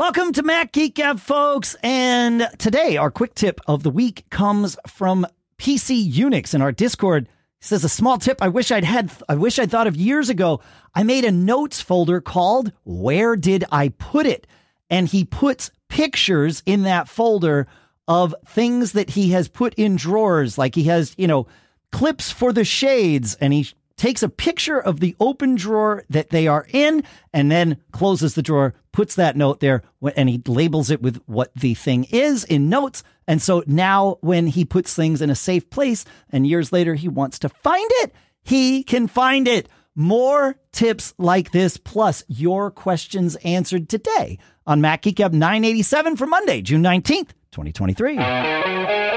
Welcome to Mac Geek Gab, folks. And today, our quick tip of the week comes from PC Unix in our Discord. He says a small tip I wish I'd had, I wish I'd thought of years ago. I made a notes folder called Where Did I Put It? And he puts pictures in that folder of things that he has put in drawers. Like he has, you know, clips for the shades and he takes a picture of the open drawer that they are in and then closes the drawer, puts that note there, and he labels it with what the thing is in notes. And so now when he puts things in a safe place and years later he wants to find it, he can find it. More tips like this, plus your questions answered today on Mac Geek Gab 987 for Monday, June 19th, 2023.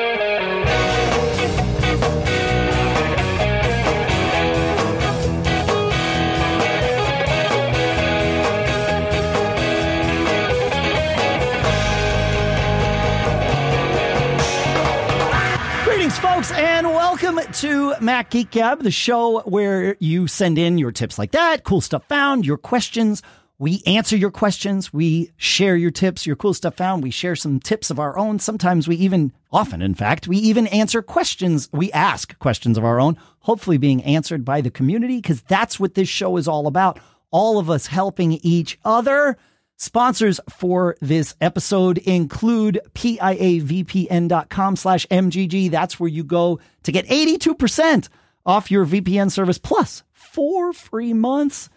Folks, and welcome to Mac Geek Gab, the show where you send in your tips like that, cool stuff found, your questions. We answer your questions. We share your tips, your cool stuff found. We share some tips of our own. Sometimes we even, often in fact, we even answer questions. We ask questions of our own, hopefully being answered by the community, because that's what this show is all about. All of us helping each other. Sponsors for this episode include piavpn.com slash MGG. That's where you go to get 82% off your VPN service plus four free months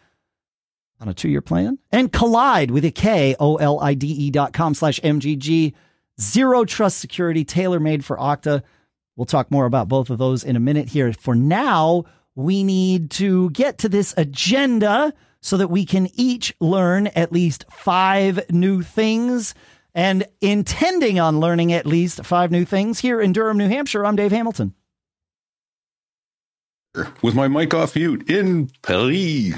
on a two-year plan. And Kolide with a K, O-L-I-D-E dot com slash MGG. Zero trust security, tailor-made for Okta. We'll talk more about both of those in a minute here. For now, we need to get to this agenda so that we can each learn at least five new things. And intending on learning at least five new things here in Durham, New Hampshire, I'm Dave Hamilton. With my mic off mute in Paris.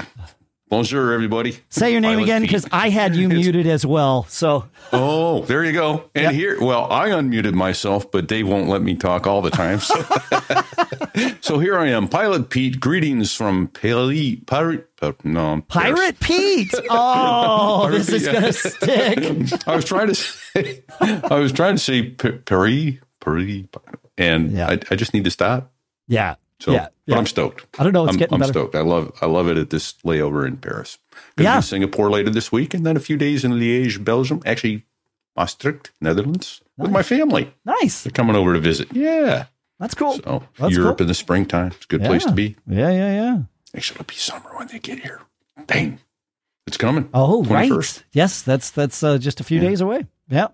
Bonjour, everybody. Say your name again because I had you muted as well. So Oh, there you go. And Yep. here, well, I unmuted myself, but Dave won't let me talk all the time. So, so here I am, Pilot Pete. Greetings from Paris. Paris. uh, No. Pirate Pete. Oh, this is Yeah. to stick. I was trying to say, I was trying to say Paris, Paris, and Yeah. I, I just need to stop. Yeah. So, yeah. but yeah. I'm stoked. I don't know. It's I'm, getting I'm better. stoked. I love I love it at this layover in Paris. Going Yeah. to Singapore later this week, and then a few days in Liège, Belgium. Actually, Maastricht, Netherlands, with my family. Nice. They're coming over to visit. Yeah. That's cool. So That's Europe cool. in the springtime. It's a good place to be. Yeah, yeah, yeah. Actually, it'll be summer when they get here. Dang, it's coming. Oh, right. Yes, that's that's uh, just a few days away. Yeah.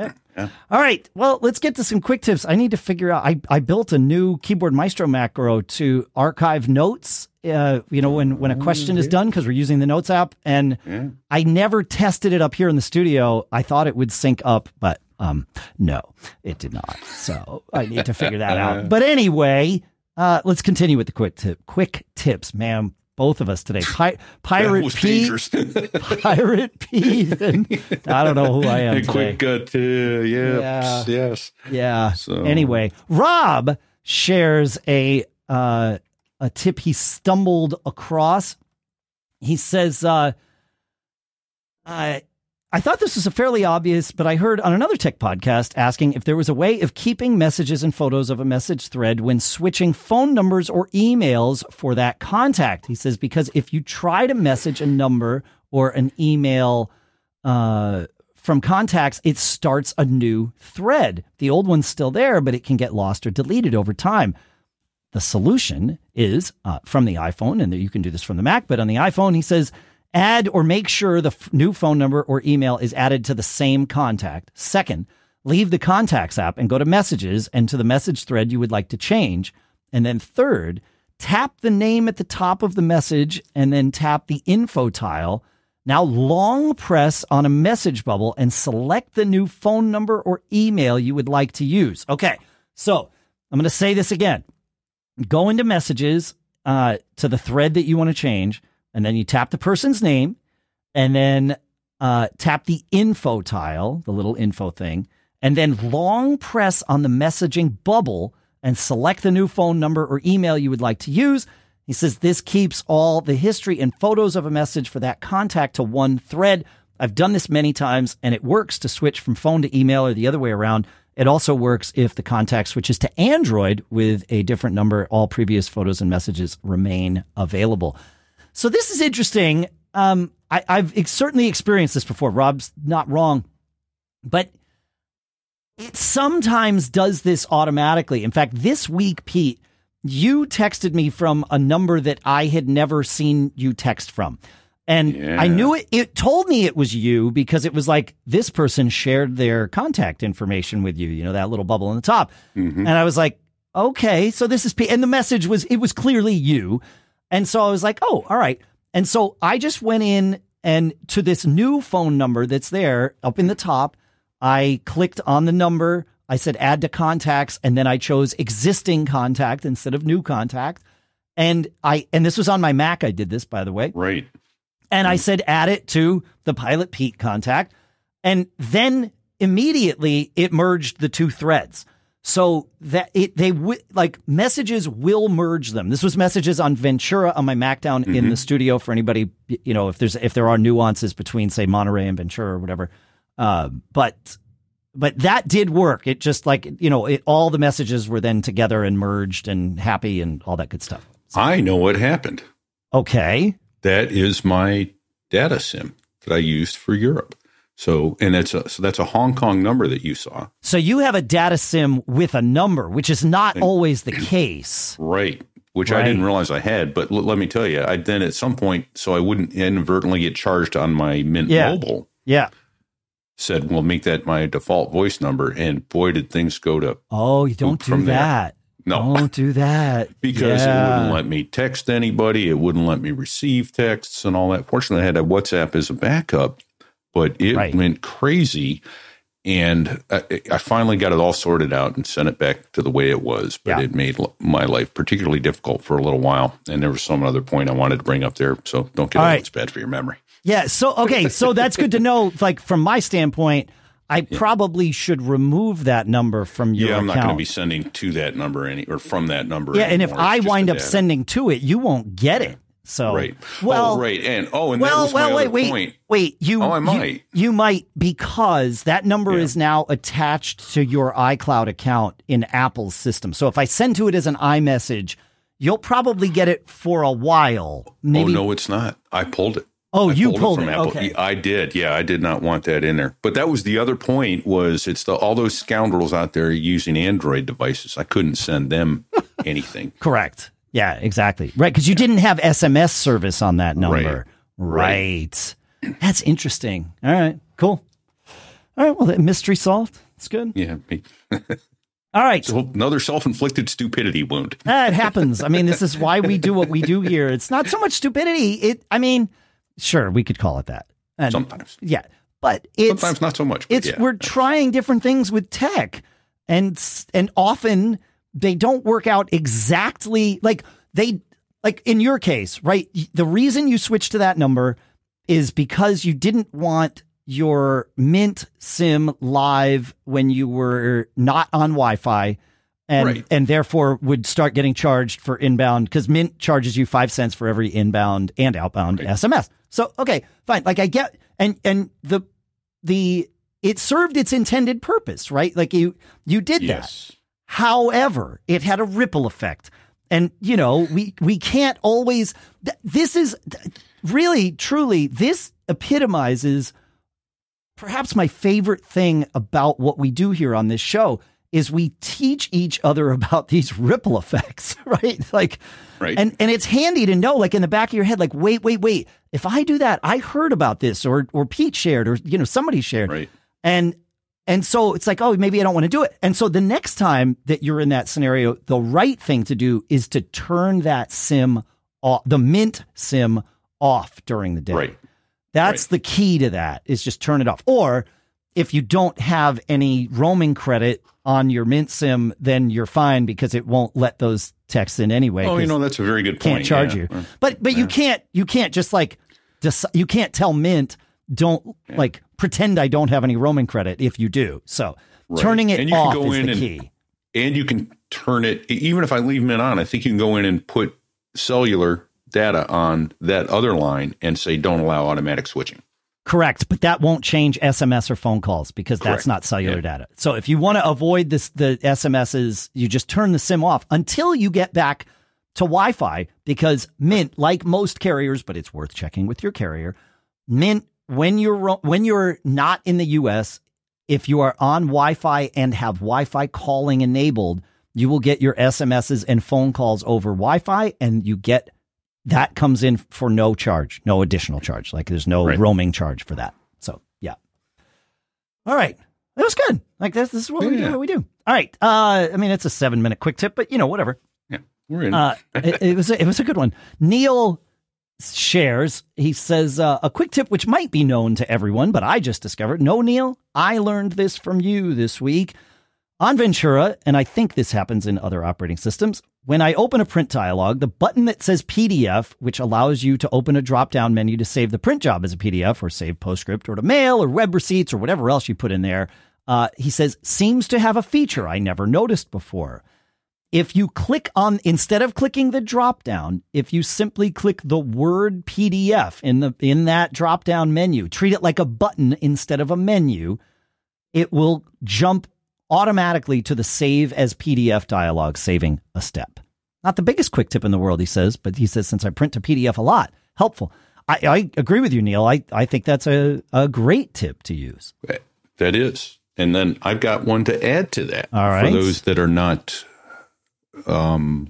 Yeah. Yeah. All right. Well, let's get to some quick tips. I need to figure out. I, I built a new Keyboard Maestro macro to archive notes. Uh, you know, when when a question is done because we're using the Notes app, and Yeah. I never tested it up here in the studio. I thought it would sync up, but um, no, it did not. So I need to figure that out. But anyway, uh, let's continue with the quick tip. Quick tips, man. Both of us today. Pi- Pirate was Pete. Pirate Pete, and I don't know who I am quick gut. Uh, yeah. Yeah. Yes. Yeah. So- Anyway, Rob shares a uh, a tip he stumbled across. He says, uh, I I thought this was a fairly obvious, but I heard on another tech podcast asking if there was a way of keeping messages and photos of a message thread when switching phone numbers or emails for that contact. He says because if you try to message a number or an email uh, from contacts, it starts a new thread. The old one's still there, but it can get lost or deleted over time. The solution is uh, from the iPhone, and you can do this from the Mac, but on the iPhone, he says add or make sure the f- new phone number or email is added to the same contact. Second, leave the contacts app and go to messages and to the message thread you would like to change. And then third, tap the name at the top of the message and then tap the info tile. Now long press on a message bubble and select the new phone number or email you would like to use. Okay. So I'm going to say this again. Go into messages uh, to the thread that you want to change, and then you tap the person's name, and then uh, tap the info tile, the little info thing, and then long press on the messaging bubble and select the new phone number or email you would like to use. He says this keeps all the history and photos of a message for that contact to one thread. I've done this many times and it works to switch from phone to email or the other way around. It also works if the contact switches to Android with a different number. All previous photos and messages remain available. So this is interesting. Um, I, I've ex- certainly experienced this before. Rob's not wrong, but it sometimes does this automatically. In fact, this week, Pete, you texted me from a number that I had never seen you text from. And Yeah. I knew it, it told me it was you because it was like this person shared their contact information with you, you know, that little bubble on the top. Mm-hmm. And I was like, okay, so this is, Pete. and the message was, it was clearly you. And so I was like, oh, all right. And so I just went in and to this new phone number that's there up in the top, I clicked on the number. I said add to contacts, and then I chose existing contact instead of new contact. And I and this was on my Mac. I did this, by the way. Right. And I mm. said add it to the Pilot Pete contact. And then immediately it merged the two threads. So that it they wi- like messages will merge them. This was messages on Ventura on my Mac down in the studio for anybody you know if there's if there are nuances between say Monterey and Ventura or whatever. Uh, but but that did work. It just like you know it all the messages were then together and merged and happy and all that good stuff. I know what happened. Okay. That is my data sim that I used for Europe. So, and it's a, so that's a Hong Kong number that you saw. So you have a data sim with a number, which is not always the case. Right. Which Right. I didn't realize I had, but l- let me tell you, I then at some point, so I wouldn't inadvertently get charged on my Mint Yeah. Mobile, Yeah. said, well, make that my default voice number. And boy, did things go to Oh, you don't do there. that. no. Don't do that. because it wouldn't let me text anybody. It wouldn't let me receive texts and all that. Fortunately, I had a WhatsApp as a backup, but it Right. went crazy. And I, I finally got it all sorted out and sent it back to the way it was. But Yeah. it made l- my life particularly difficult for a little while. And there was some other point I wanted to bring up there. So don't get All right. it's bad for your memory. Yeah. So okay. So that's good to know. Like from my standpoint, I probably should remove that number from your yeah, I'm not going to be sending to that number any or from that number. yeah, and if. It's I wind up sending to it, you won't get it. So right, oh, Well, oh, right, and oh, and well, well, wait, wait, point. wait. You, Oh, I might. You, might because that number Yeah. is now attached to your iCloud account in Apple's system. So if I send to it as an iMessage, you'll probably get it for a while. Oh, Maybe. Oh no, it's not. I pulled it. Oh, I you pulled it from it. Apple. Okay. I did. Yeah, I did not want that in there. But that was the other point. Was it's the all those scoundrels out there using Android devices? I couldn't send them anything. Correct. Yeah, exactly. Right, because you didn't have SMS service on that number. Right. That's interesting. All right. Cool. All right. Well, the mystery solved. It's good. Yeah, All right. so another self-inflicted stupidity wound. Ah, it happens. I mean, this is why we do what we do here. It's not so much stupidity. It. I mean, sure, we could call it that. And, Sometimes, Yeah, but it's sometimes not so much. It's yeah. we're trying different things with tech, and and often they don't work out exactly like they like in your case, right? The reason you switched to that number is because you didn't want your Mint SIM live when you were not on Wi-Fi. And, Right. and therefore would start getting charged for inbound because Mint charges you five cents for every inbound and outbound SMS. So okay, fine. Like I get and and the the it served its intended purpose, right? Like you you did that. However, it had a ripple effect. And you know, we we can't always this is really truly this epitomizes perhaps my favorite thing about what we do here on this show is we teach each other about these ripple effects, right? Like Right. and and it's handy to know like in the back of your head like wait, wait, wait. If I do that, I heard about this or or Pete shared or you know somebody shared. Right. And and so it's like, oh, maybe I don't want to do it. And so the next time that you're in that scenario, the right thing to do is to turn that sim off, the mint sim off during the day. Right. That's Right. the key to that is just turn it off. Or if you don't have any roaming credit on your mint sim, then you're fine because it won't let those texts in anyway. Oh, you know that's a very good point. can't charge yeah. you. But but you can't you can't just like deci- you can't tell Mint don't like pretend I don't have any roaming credit if you do. So Right. turning it And you can off go is in the and- key. and you can turn it even if I leave Mint on. I think you can go in and put cellular data on that other line and say don't allow automatic switching. Correct, but that won't change SMS or phone calls because that's Correct. not cellular Yeah. data. So if you want to avoid this, the SMSs, you just turn the SIM off until you get back to Wi-Fi. Because Mint, like most carriers, but it's worth checking with your carrier. Mint, when you're when you're not in the U.S., if you are on Wi-Fi and have Wi-Fi calling enabled, you will get your SMSs and phone calls over Wi-Fi, and you get that comes in for no charge, no additional charge. Like there's no Right. roaming charge for that. So yeah. All right. That was good. Like this, this is what we do. What we do. All right. Uh, I mean, it's a seven minute quick tip, but you know, whatever. Yeah, we're in. Uh, it, it was a, it was a good one. Neil shares. He says uh, a quick tip which might be known to everyone, but I just discovered. No, Neil, I learned this from you this week on Ventura, and I think this happens in other operating systems. When I open a print dialog, the button that says PDF, which allows you to open a drop down menu to save the print job as a PDF or save PostScript or to mail or web receipts or whatever else you put in there, uh, he says, seems to have a feature I never noticed before if you click on instead of clicking the drop down if you simply click the word pdf in the in that drop down menu treat it like a button instead of a menu it will jump automatically to the save as pdf dialog saving a step not the biggest quick tip in the world he says but he says since i print to pdf a lot helpful i, I agree with you neil I, I think that's a, a great tip to use that is. And then I've got one to add to that. All right. For those that are not. Um,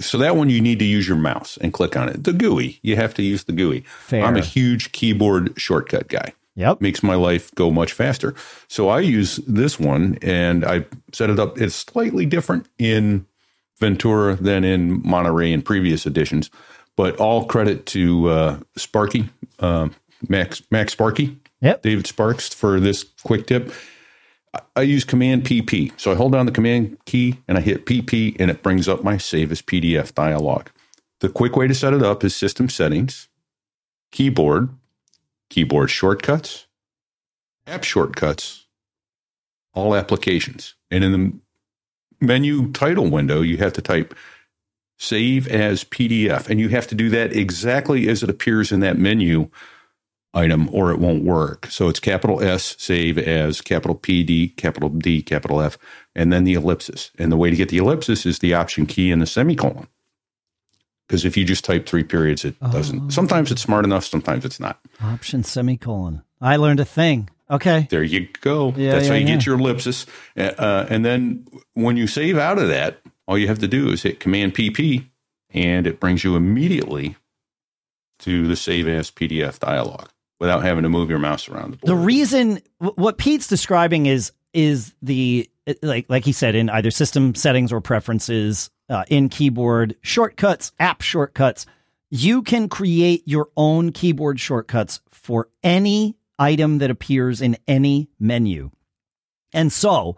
so that one you need to use your mouse and click on it. The GUI, you have to use the GUI. Fair. I'm a huge keyboard shortcut guy. yep makes my life go much faster. So I use this one and I set it up. It's slightly different in Ventura than in Monterey in previous editions, but all credit to uh, Sparky, uh, Max MacSparky, Yep. David Sparks for this quick tip. I- use Command PP, so I hold down the Command key and I hit PP, and it brings up my Save as PDF dialog. The quick way to set it up is System Settings, Keyboard, keyboard shortcuts, app shortcuts, all applications. And in the menu title window, you have to type save as PDF. And you have to do that exactly as it appears in that menu item or it won't work. So it's capital S, save as capital P, D, capital D, capital F, and then the ellipsis. And the way to get the ellipsis is the option key and the semicolon. Because if you just type three periods, it doesn't. Sometimes it's smart enough, sometimes it's not. option semicolon i learned a thing okay There you go. Yeah, That's how yeah, you get your ellipsis. Uh, and then when you save out of that, all you have to do is hit Command PP, and it brings you immediately to the Save as PDF dialog without having to move your mouse around the board. the reason what Pete's describing is is the like like he said in either system settings or preferences uh, in keyboard shortcuts, app shortcuts. You can create your own keyboard shortcuts for any item that appears in any menu. And so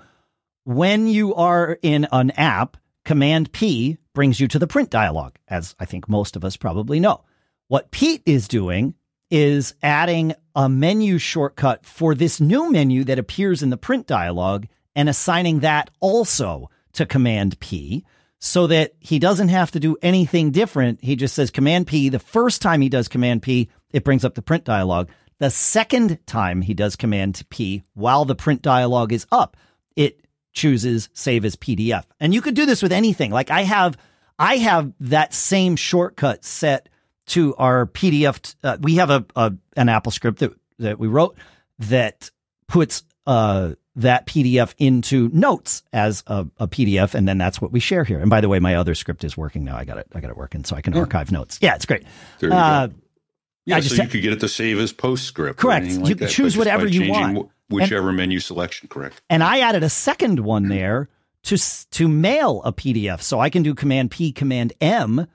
when you are in an app, Command P brings you to the print dialog, as I think most of us probably know. What Pete is doing is adding a menu shortcut for this new menu that appears in the print dialog and assigning that also to Command P so that he doesn't have to do anything different. He just says Command P. The first time he does Command P, it brings up the print dialog. The second time he does Command P while the print dialog is up, it chooses save as PDF. And you could do this with anything. Like I have, I have that same shortcut set to our PDF. Uh, we have a, a an Apple script that that we wrote that puts uh that PDF into notes as a, a PDF, and then that's what we share here. And by the way, my other script is working now. I got it. I got it working, so I can archive notes. Yeah, it's great. Uh. Yeah, I so just you could get it to save as postscript. or Correct. anything You can choose but just by whatever you want. wh- Whichever menu selection, correct. And I added a second one there to to mail a PDF, so I can do Command P, Command M,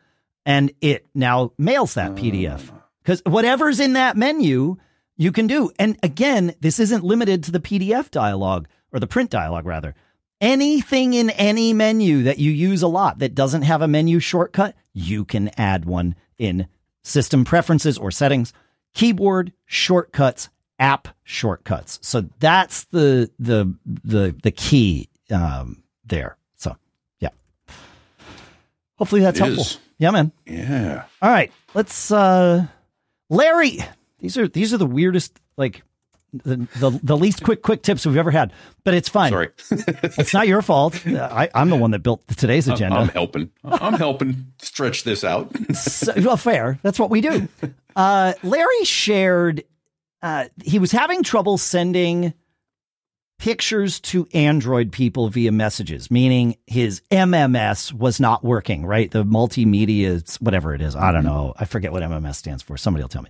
and it now mails that PDF. Because whatever's in that menu, you can do. And again, this isn't limited to the PDF dialog or the print dialog, rather. Anything in any menu that you use a lot that doesn't have a menu shortcut, you can add one in system preferences or settings, keyboard shortcuts, app shortcuts. So that's the the the the key um, there. So yeah, hopefully that's It helpful. is. Yeah, man. Yeah. All right, let's. uh Larry These are these are the weirdest like the, the the least quick quick tips we've ever had, but it's fine. Sorry, it's not your fault. I, I'm the one that built today's agenda. I'm helping. I'm helping stretch this out. so, well, fair. That's what we do. Uh, Larry shared uh, he was having trouble sending pictures to Android people via messages, meaning his MMS was not working, right? The multimedia, whatever it is. I don't know. I forget what MMS stands for. Somebody will tell me.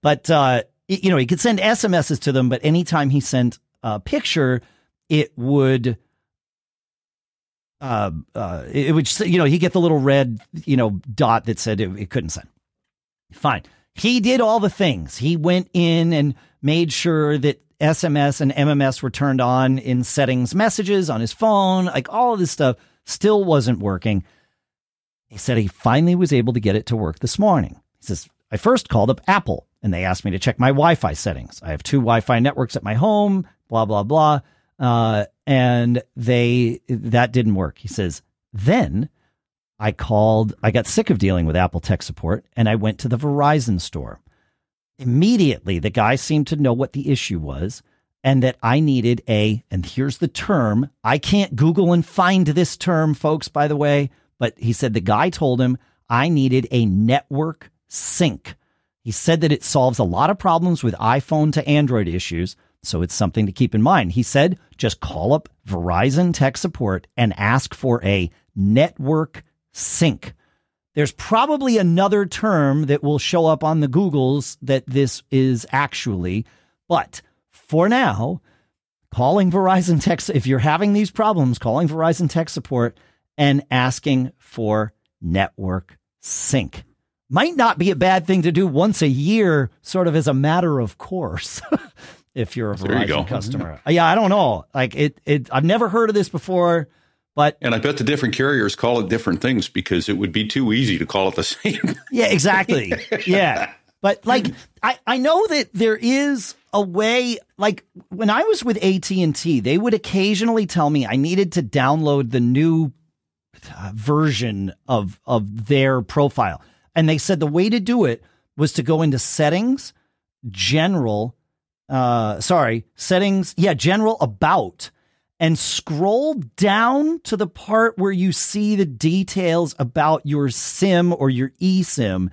But, uh, you know, he could send SMSs to them, but anytime he sent a picture, it would, uh, uh, it would, you know, he get the little red, you know, dot that said it, it couldn't send. Fine. He did all the things. He went in and made sure that SMS and MMS were turned on in settings messages on his phone, like all of this stuff still wasn't working. He said he finally was able to get it to work this morning. He says, I first called up Apple and they asked me to check my Wi Fi settings. I have two Wi Fi networks at my home, blah, blah, blah. Uh, and they, that didn't work. He says, then I called, I got sick of dealing with Apple tech support and I went to the Verizon store. Immediately, the guy seemed to know what the issue was and that I needed a, and here's the term. I can't Google and find this term, folks, by the way, but he said the guy told him I needed a network sync. He said that it solves a lot of problems with iPhone to Android issues, so it's something to keep in mind. He said just call up Verizon tech support and ask for a network sync. There's probably another term that will show up on the Googles that this is actually, but for now, calling Verizon Tech, if you're having these problems, calling Verizon Tech support and asking for network sync might not be a bad thing to do once a year, sort of as a matter of course. if you're a Verizon you customer, yeah, I don't know. Like it, it, I've never heard of this before. But and I bet the different carriers call it different things because it would be too easy to call it the same. yeah, exactly. Yeah. But like I, I know that there is a way like when I was with AT&T, they would occasionally tell me I needed to download the new uh, version of of their profile. And they said the way to do it was to go into settings, general, uh sorry, settings, yeah, general about and scroll down to the part where you see the details about your sim or your eSIM.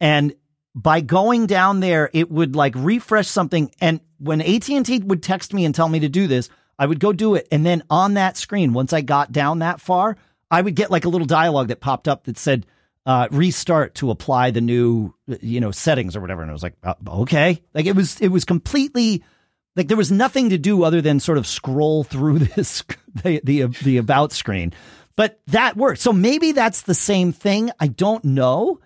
And by going down there, it would like refresh something. And when AT&T would text me and tell me to do this, I would go do it. And then on that screen, once I got down that far, I would get like a little dialogue that popped up that said, uh, restart to apply the new, you know, settings or whatever. And I was like, uh, okay. Like it was, it was completely like there was nothing to do other than sort of scroll through this the the, the about screen. But that worked. So maybe that's the same thing. I don't know.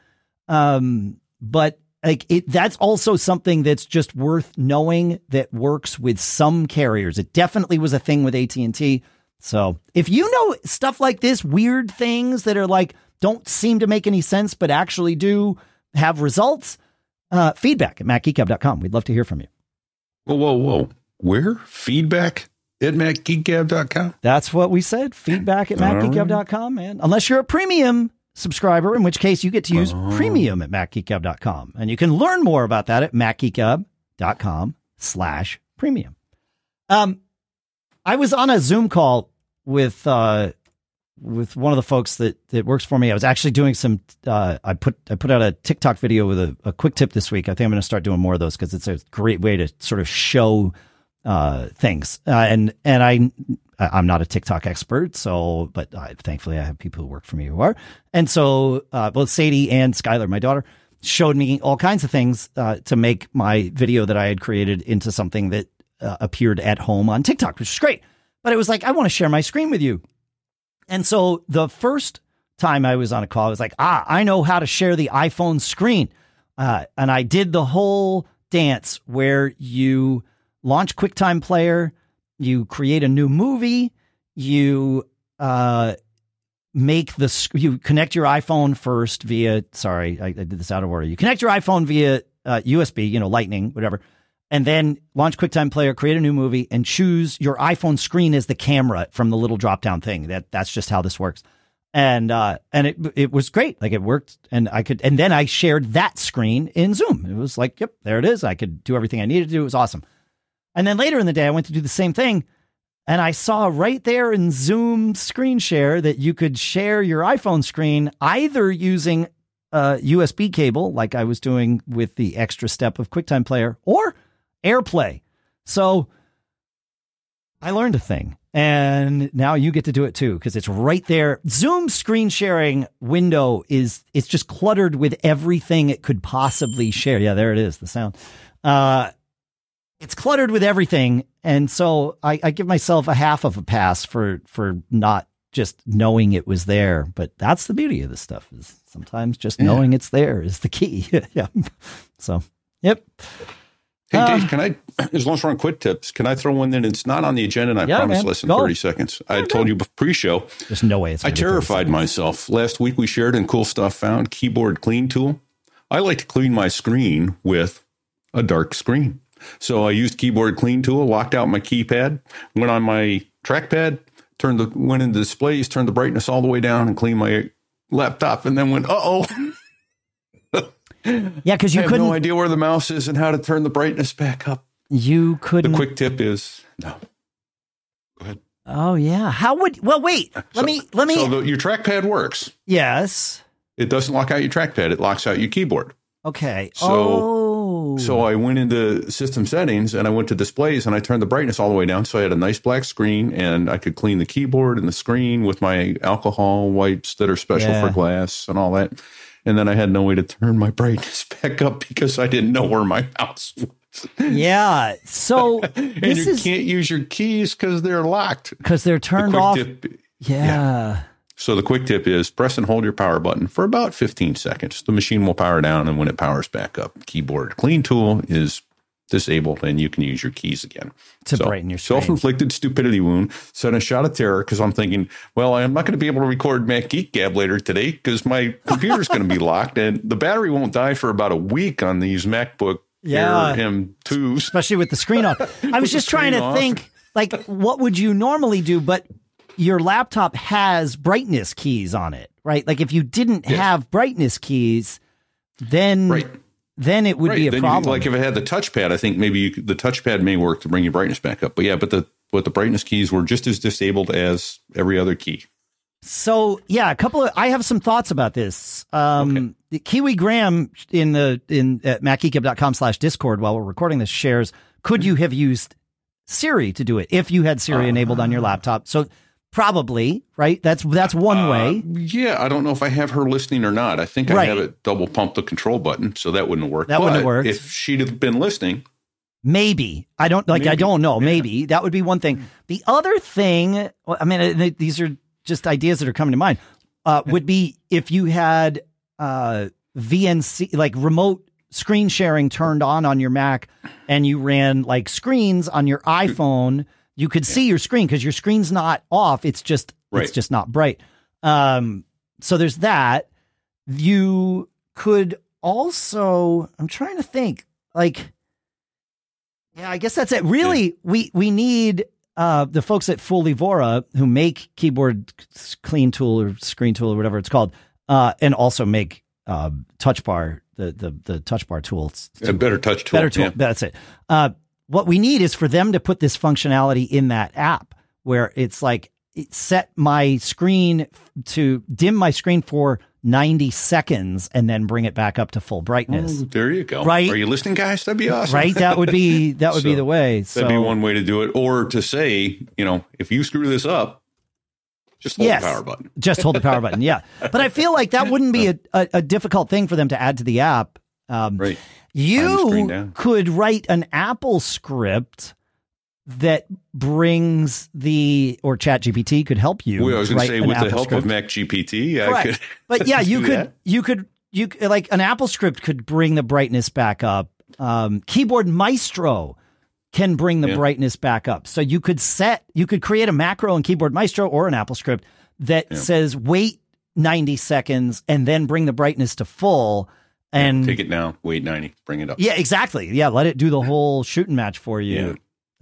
Um, but like it that's also something that's just worth knowing that works with some carriers. It definitely was a thing with AT&T. So, if you know stuff like this, weird things that are like don't seem to make any sense but actually do have results, uh, feedback at macgeekgab.com. We'd love to hear from you. Whoa, whoa, whoa. Where? Feedback at macgeekgab.com? That's what we said. Feedback at macgeekgab.com, man. Unless you're a premium subscriber, in which case you get to use oh. premium at macgeekgab.com. And you can learn more about that at macgeekgab.com slash premium. Um, I was on a Zoom call with uh, with one of the folks that that works for me. I was actually doing some. Uh, I put I put out a TikTok video with a, a quick tip this week. I think I'm going to start doing more of those because it's a great way to sort of show uh, things. Uh, and and I I'm not a TikTok expert, so but thankfully I have people who work for me who are. And so uh, both Sadie and Skylar, my daughter, showed me all kinds of things uh, to make my video that I had created into something that uh, appeared at home on TikTok, which is great. But it was like I want to share my screen with you. And so the first time I was on a call, I was like, ah, I know how to share the iPhone screen. Uh, and I did the whole dance where you launch QuickTime Player, you create a new movie, you uh, make the you connect your iPhone first via sorry I, I, did this out of order. You connect your iPhone via uh, USB, you know, Lightning, whatever, and then launch QuickTime Player, create a new movie, and choose your iPhone screen as the camera from the little drop down thing. That that's just how this works. and uh, and it it was great. Like it worked, and I could, and then I shared that screen in Zoom. It was like, yep, there it is. I could do everything I needed to do. It was awesome. And then later in the day, I went to do the same thing, and I saw right there in Zoom screen share that you could share your iPhone screen either using a USB cable, like I was doing with the extra step of QuickTime Player, or AirPlay. So I learned a thing. And now you get to do it too because it's right there. Zoom screen sharing window is it's just cluttered with everything it could possibly share. Yeah, there it is, the sound. Uh, it's cluttered with everything, and so I, I give myself a half of a pass for for not just knowing it was there. But that's the beauty of this stuff is sometimes just Yeah. knowing it's there is the key. yeah. So, yep. Hey, Uh, Dave, can I, as long as we're on quick tips, can I throw one in? It's not on the agenda, and I Yeah, promise man. less than Go. 30 seconds. I told you pre show. There's no way it's. I gonna be 30 terrified myself. Last week we shared in Cool Stuff Found keyboard clean tool. I like to clean my screen with a dark screen. So I used keyboard clean tool, locked out my keypad, went on my trackpad, turned the went into displays, turned the brightness all the way down, and cleaned my laptop, and then went, uh oh. Yeah, because you have couldn't. no idea where the mouse is and how to turn the brightness back up. You couldn't. The quick tip is no. Go ahead. oh yeah. How would? Well, wait. Uh, let So- me. Let me. So the, your trackpad works. yes. It doesn't lock out your trackpad. It locks out your keyboard. Okay. So- oh. So I went into system settings and I went to displays and I turned the brightness all the way down. So I had a nice black screen and I could clean the keyboard and the screen with my alcohol wipes that are special Yeah. for glass and all that. And then I had no way to turn my brightness back up because I didn't know where my house was. yeah. So And you is can't use your keys because they're locked. because they're turned quick off. tip- yeah. So the quick tip is press and hold your power button for about 15 seconds. The machine will power down, and when it powers back up, keyboard clean tool is disabled, and you can use your keys again To brighten your screen. Self-inflicted stupidity wound. Sent a shot of terror because I'm thinking, well, I'm not going to be able to record Mac Geek Gab later today because my computer's going to be locked, and the battery won't die for about a week on these MacBook Yeah. Air M2s. especially with the screen off. I was just trying to off. think, like, what would you normally do? But your laptop has brightness keys on it, right? Like, if you didn't Yes. have brightness keys, then Right. Then it would Right. be a Then you- problem. like if it had the touchpad, I think maybe you the touchpad may work to bring your brightness back up. But yeah, but the but the brightness keys were just as disabled as every other key. So yeah, a couple of I have some thoughts about this. Um Kiwi Graham in the in at macgeekgab.com slash discord while we're recording this shares, could you have used Siri to do it if you had Siri enabled on your laptop? So probably, right? That's that's one Uh, way. Yeah, I don't know if I have her listening or not. I think I have it double pump the control button, so that wouldn't work. That wouldn't But worked. If she'd have been listening, Maybe. I don't like I don't know. Maybe. That would be one thing. The other thing, I mean uh, these are just ideas that are coming to mind. Uh, would be if you had uh, VNC like remote screen sharing turned on on your Mac and you ran like screens on your iPhone, you could see your screen because your screen's not off. It's just it's just not bright. Um, so there's that. You could also. I'm trying to think. Like, yeah, I guess that's it. Really, we we need uh, the folks at Folivora who make keyboard clean tool or screen tool or whatever it's called, uh, and also make uh, touch bar the the the touch bar tools a better touch tool. better tool. Yeah. That's it. What we need is for them to put this functionality in that app where it's like it set my screen to dim my screen for 90 seconds and then bring it back up to full brightness. Oh, there you go. Right. Are you listening, guys? That'd be awesome. Right? That would be that would be the way. So That'd be one way to do it. Or to say, you know, if you screw this up, just hold Yes. the power button. just hold the power button. Yeah. But I feel like that wouldn't be a, a, a difficult thing for them to add to the app. Um, Right. Time the screen You could write an Apple script that brings the or Chat GPT could help you. Well, I was going to say, with the help script. of Mac GPT, I Correct. could. But yeah, you could that. you could you like an Apple script could bring the brightness back up. Um, Keyboard Maestro can bring the Yeah. brightness back up. So you could set you could create a macro in Keyboard Maestro or an Apple script that says wait 90 seconds and then bring the brightness to full and Take it down, wait 90, bring it up. yeah, exactly. Yeah, let it do the whole shooting match for you. Yeah.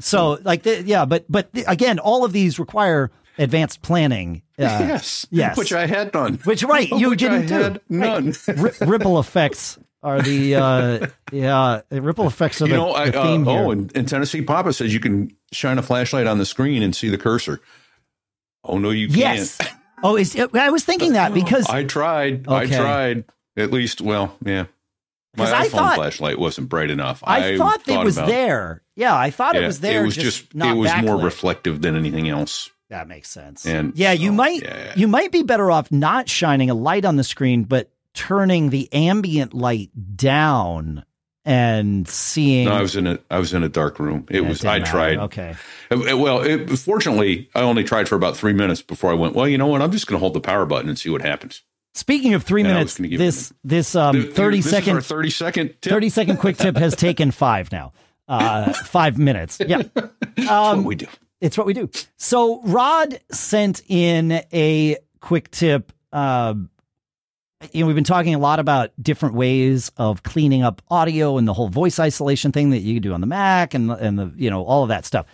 So like the, yeah, but but again, all of these require advanced planning yes, yes. which I had none. Which right, you Which didn't do. had none. Ri- ripple effects are the uh, yeah ripple effects of You the, know, I, the uh, theme here. oh, and, and Tennessee Papa says you can shine a flashlight on the screen and see the cursor. Oh no, you yes. can't. Oh, is I was thinking that because I tried. Okay. I tried. At least, well, yeah. My 'Cause I iPhone thought- flashlight wasn't bright enough. I, thought it was about- there. Yeah, I thought it was there. It was just, just. not it was more reflective than anything else. That makes sense. And yeah, you might yeah. you might be better off not shining a light on the screen, but turning the ambient light down and seeing. No, I was in a. I was in a dark room. It Yeah, was. I tried. Okay. Uh, Well, it, fortunately, I only tried for about three minutes before I went. Well, you know what? I'm just going to hold the power button and see what happens. Speaking of three And minutes, was gonna give this this um Th- thirty this is second thirty second. Tip. 30 second quick tip has taken five now. Uh, five minutes. Yeah. Um, what we do. It's what we do. So Rod sent in a quick tip. Uh, you know, we've been talking a lot about different ways of cleaning up audio and the whole voice isolation thing that you can do on the Mac and and the you know all of that stuff.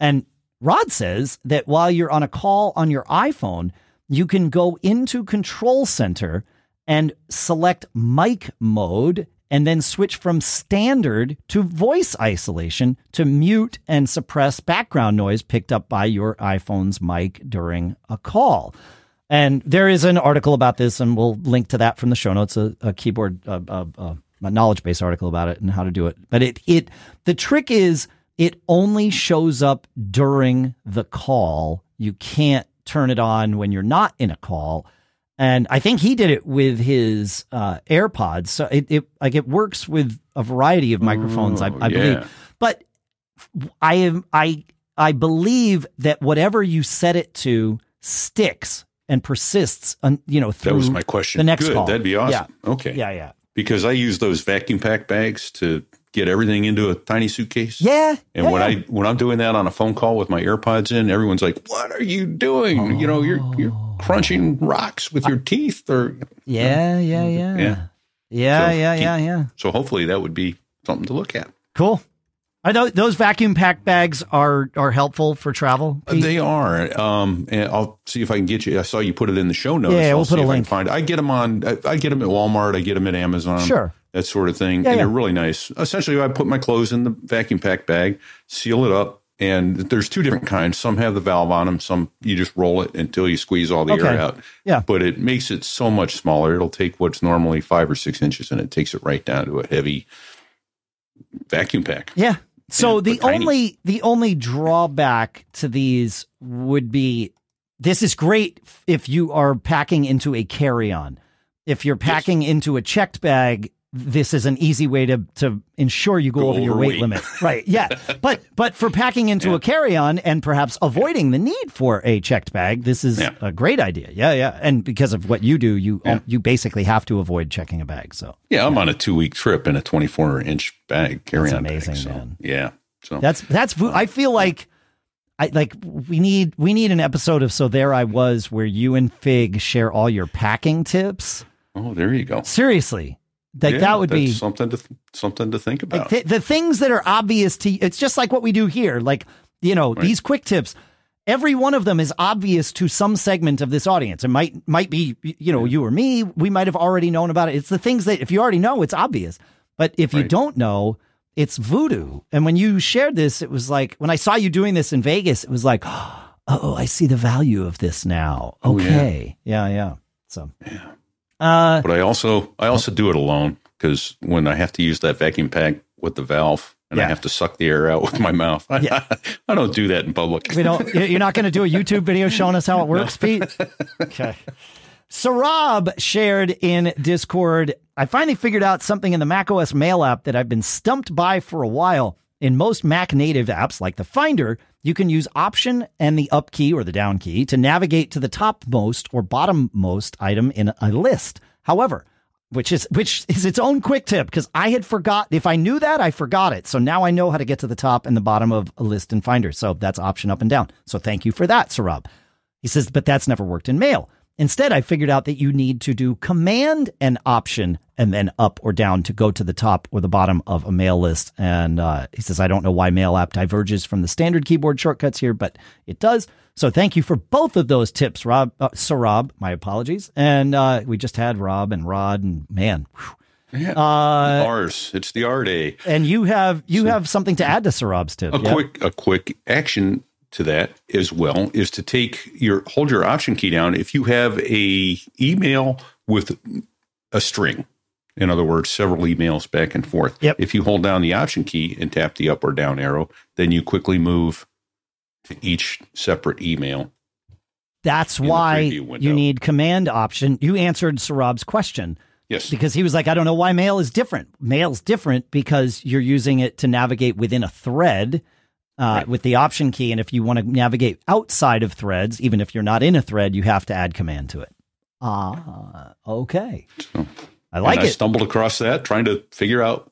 And Rod says that while you're on a call on your iPhone, you can go into Control Center and select mic mode and then switch from standard to voice isolation to mute and suppress background noise picked up by your iPhone's mic during a call. And there is an article about this, and we'll link to that from the show notes. A, a keyboard, uh, uh, a knowledge base article about it and how to do it. But it, it, the trick is it only shows up during the call. You can't turn it on when you're not in a call. And I think he did it with his uh, AirPods. So it, it like it works with a variety of microphones, I, Oh, I yeah. believe. But I am I I believe that whatever you set it to sticks and persists, on, you know, through That was my question. the next Good. call. That'd be awesome. Yeah. Okay. Yeah, yeah, Because I use those vacuum pack bags to get everything into a tiny suitcase. yeah. And yeah, when yeah. I when I'm doing that on a phone call with my AirPods in, everyone's like, "What are you doing? You know, you're you're crunching rocks with your teeth." Or yeah, yeah, yeah, Yeah. yeah, So yeah, keep- yeah, yeah. so hopefully that would be something to look at. Cool. I know those vacuum pack bags are are helpful for travel. Pete? They are. Um, and I'll see if I can get you. I saw you put it in the show notes. Yeah, I'll we'll put a if I link. Find. I get them on. I, I get them at Walmart. I get them at Amazon. Sure. That sort of thing. Yeah, and yeah. they're really nice. Essentially, I put my clothes in the vacuum pack bag, seal it up, and there's two different kinds. Some have the valve on them. Some you just roll it until you squeeze all the Okay. air out. Yeah. but it makes it so much smaller. It'll take what's normally five or six inches, and it takes it right down to a heavy vacuum pack. Yeah. So Yeah, the tiny. only the only drawback to these would be this is great if you are packing into a carry-on. If you're packing into a checked bag, this is an easy way to to ensure you go, Go over your weight limit. Right. Yeah. but but for packing into a carry-on and perhaps avoiding the need for a checked bag, this is Yeah. a great idea. Yeah, yeah. And because of what you do, you Yeah. you basically have to avoid checking a bag. So Yeah, I'm on a two week trip in a 24 inch bag carry on. amazing, bag, so, man. Yeah. So That's that's. I feel like, I like we need we need an episode of So There I Was where you and Fig share all your packing tips. oh, there you go. Seriously, like Yeah, that would be something to th- something to think like about. th- the things that are obvious to. It's just like what we do here. Like you know Right. these quick tips. Every one of them is obvious to some segment of this audience. It might might be you know you or me. We might have already known about it. It's the things that if you already know, it's obvious. But if you don't know, it's voodoo. And when you shared this, it was like when I saw you doing this in Vegas, it was like, oh, I see the value of this now. Oh, yeah. Okay, yeah, yeah. So, uh, but I also I also do it alone because when I have to use that vacuum pack with the valve and Yeah. I have to suck the air out with my mouth, I, Yeah. I don't do that in public. we don't. You're not going to do a YouTube video showing us how it works, Pete. Okay. Sarab shared in Discord. I finally figured out something in the macOS Mail app that I've been stumped by for a while. In most Mac native apps like the Finder, you can use Option and the up key or the down key to navigate to the topmost or bottommost item in a list. However, which is which is its own quick tip because I had forgot if I knew that I forgot it. So now I know how to get to the top and the bottom of a list in Finder. So that's option up and down. So thank you for that, Sarab. He says, but that's never worked in Mail. Instead, I figured out that you need to do command and option and then up or down to go to the top or the bottom of a mail list. And uh, he says, I don't know why Mail app diverges from the standard keyboard shortcuts here, but it does. So thank you for both of those tips, Rob. Uh, Sir Rob, my apologies. And uh, we just had Rob and Rod, and man, yeah. Uh, Ours. It's the R day. And you have you so, have something to add to Sir Rob's tip. A quick a quick action to that as well is to take your hold your option key down if you have a email with a string in other words several emails back and forth yep. if you hold down the option key and tap the up or down arrow then you quickly move to each separate email that's why you need command option you answered sarab's question Yes. Because he was like, I don't know why mail is different. Mail's different because you're using it to navigate within a thread uh, right. with the option key. And if you want to navigate outside of threads, even if you're not in a thread, you have to add command to it. Ah, okay. So, I like it. I it. stumbled across that trying to figure out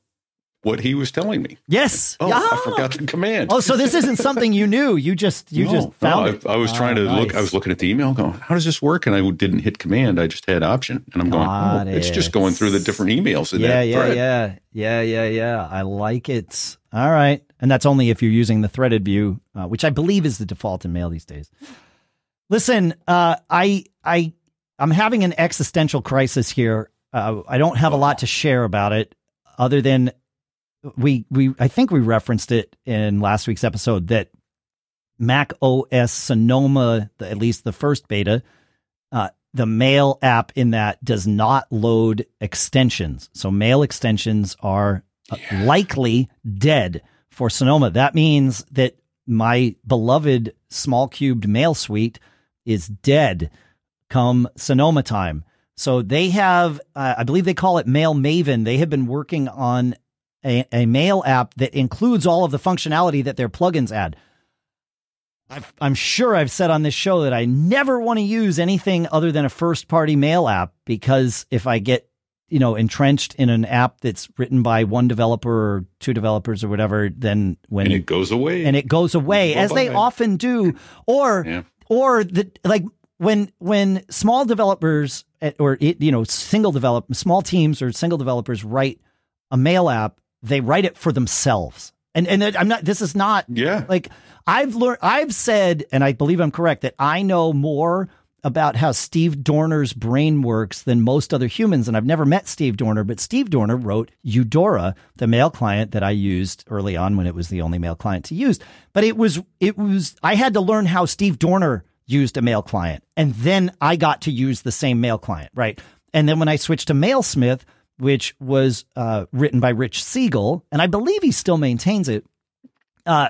what he was telling me. Yes. Oh, I forgot the command. Oh, so this isn't something you knew. You just you no, just found no, it. I, I was trying to nice. look. I was looking at the email, going, "How does this work?" And I didn't hit command. I just had option, and I'm going, "Oh, it. it's just going through the different emails." In yeah, yeah, thread. yeah, yeah, yeah, yeah. I like it. All right, and that's only if you're using the threaded view, uh, which I believe is the default in Mail these days. Listen, uh, I I I'm having an existential crisis here. Uh, I don't have a lot to share about it, other than we we I think we referenced it in last week's episode that Mac OS Sonoma, the, at least the first beta, uh, the Mail app in that does not load extensions. So Mail extensions are uh, yeah. likely dead for Sonoma. That means that my beloved SmallCubed MailSuite is dead come Sonoma time. So they have, uh, I believe they call it Mail Maven. They have been working on a, a mail app that includes all of the functionality that their plugins add. i am sure I've said on this show that I never want to use anything other than a first party mail app because if I get, you know, entrenched in an app that's written by one developer or two developers or whatever, then when and it goes away and it goes away Bye-bye. as they often do, or, yeah. or the, like when, when small developers eh, or, you know, single develop, small teams or single developers write a mail app they write it for themselves. And and I'm not. This is not. Yeah. Like I've learned. I've said, and I believe I'm correct that I know more about how Steve Dorner's brain works than most other humans. And I've never met Steve Dorner, but Steve Dorner wrote Eudora, the mail client that I used early on when it was the only mail client to use. But it was, it was, I had to learn how Steve Dorner used a mail client. And then I got to use the same mail client, right? And then when I switched to Mailsmith, which was uh, written by Rich Siegel, and I believe he still maintains it. Uh,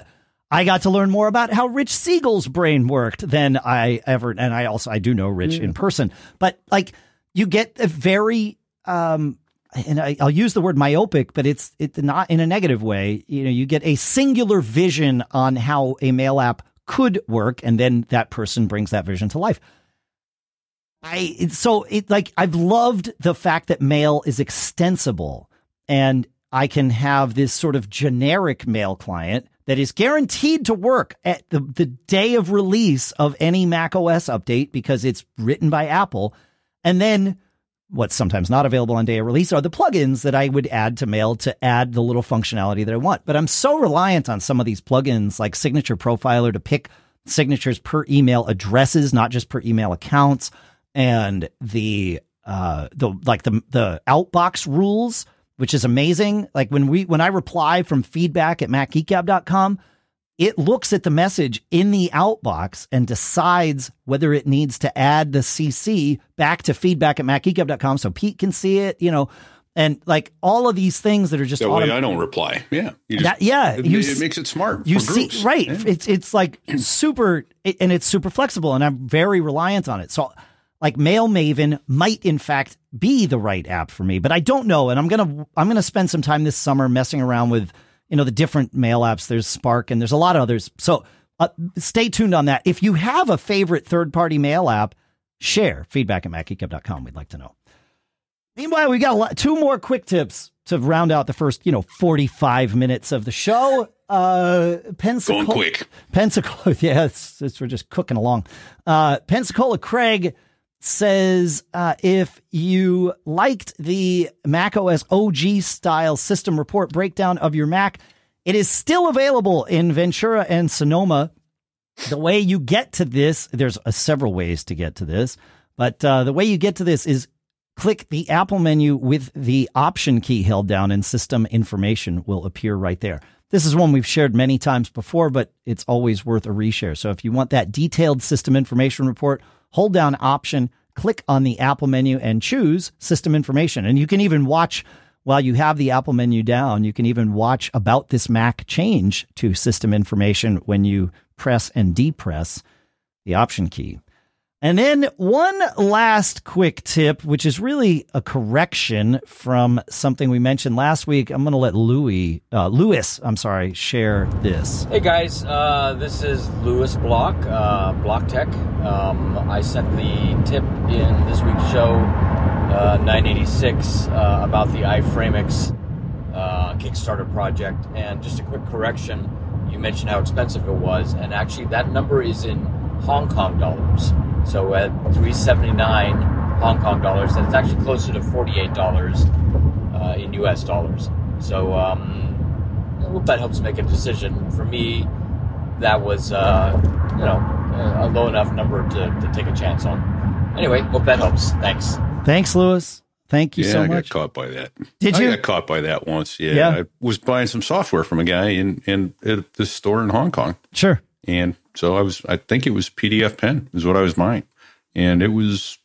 I got to learn more about how Rich Siegel's brain worked than I ever, and I also I do know Rich yeah. in person, but like you get a very, um, and I, will use the word myopic, but it's it's not in a negative way. You know, you get a singular vision on how a mail app could work, and then that person brings that vision to life. I so it like I've loved the fact that mail is extensible and I can have this sort of generic mail client that is guaranteed to work at the, the day of release of any Mac OS update because it's written by Apple. And then what's sometimes not available on day of release are the plugins that I would add to mail to add the little functionality that I want. But I'm so reliant on some of these plugins like Signature Profiler to pick signatures per email addresses, not just per email accounts and the uh the like the the outbox rules, which is amazing. Like when we when I reply from feedback at macgeekgab.com, it looks at the message in the outbox and decides whether it needs to add the CC back to feedback at macgeekgab.com so Pete can see it, you know. And like all of these things that are just that way, I don't reply. Yeah, just, that, yeah, it, you, it, makes it smart. You see, groups. right? Yeah. It's it's like super, and it's super flexible, and I'm very reliant on it. So like Mail Maven might in fact be the right app for me, but I don't know. And I'm gonna I'm gonna spend some time this summer messing around with you know the different mail apps. There's Spark and there's a lot of others. So uh, stay tuned on that. If you have a favorite third party mail app, share feedback at macgeekgab.com. We'd like to know. Meanwhile, we got a lot, two more quick tips to round out the first, you know, 45 minutes of the show. Uh, Pensacola, Going quick. Pensacola, yeah, it's, it's, we're just cooking along. Uh, Pensacola Craig says uh, if you liked the Mac OS OG style system report breakdown of your Mac, it is still available in Ventura and Sonoma. The way you get to this, there's uh, several ways to get to this, but uh, the way you get to this is click the Apple menu with the Option key held down, and system information will appear right there. This is one we've shared many times before, but it's always worth a reshare. So if you want that detailed system information report, hold down Option, click on the Apple menu, and choose System Information. And you can even watch while you have the Apple menu down, you can even watch about this Mac change to system information when you press and depress the Option key. And then one last quick tip, which is really a correction from something we mentioned last week. I'm going to let Louis, uh, Lewis, I'm sorry, share this. Hey guys, uh, this is Lewis Block, uh, Block Tech. Um, I sent the tip in this week's show, uh, 986, uh, about the iFrameX uh, Kickstarter project. And just a quick correction, you mentioned how expensive it was, and actually that number is in Hong Kong dollars. So at 379 Hong Kong dollars, that's actually closer to $48 uh, in US dollars. So um, I hope that helps make a decision. For me, that was, uh, you know, a low enough number to, to take a chance on. Anyway, hope that helps. Thanks. Thanks, Lewis. Thank you yeah, so much. I got caught by that. Did I you? got caught by that once. Yeah, Yeah. I was buying some software from a guy in in at this store in Hong Kong, Sure. And so I was. I think it was PDFpen is what I was buying, and it was.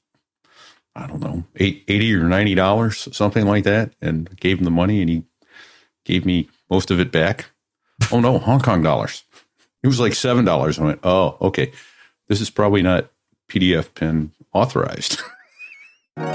I don't know, eight, 80 or ninety dollars, something like that, and I gave him the money, and he gave me most of it back. Oh no, Hong Kong dollars. It was like seven dollars. I went, oh, okay, this is probably not PDFpen authorized. All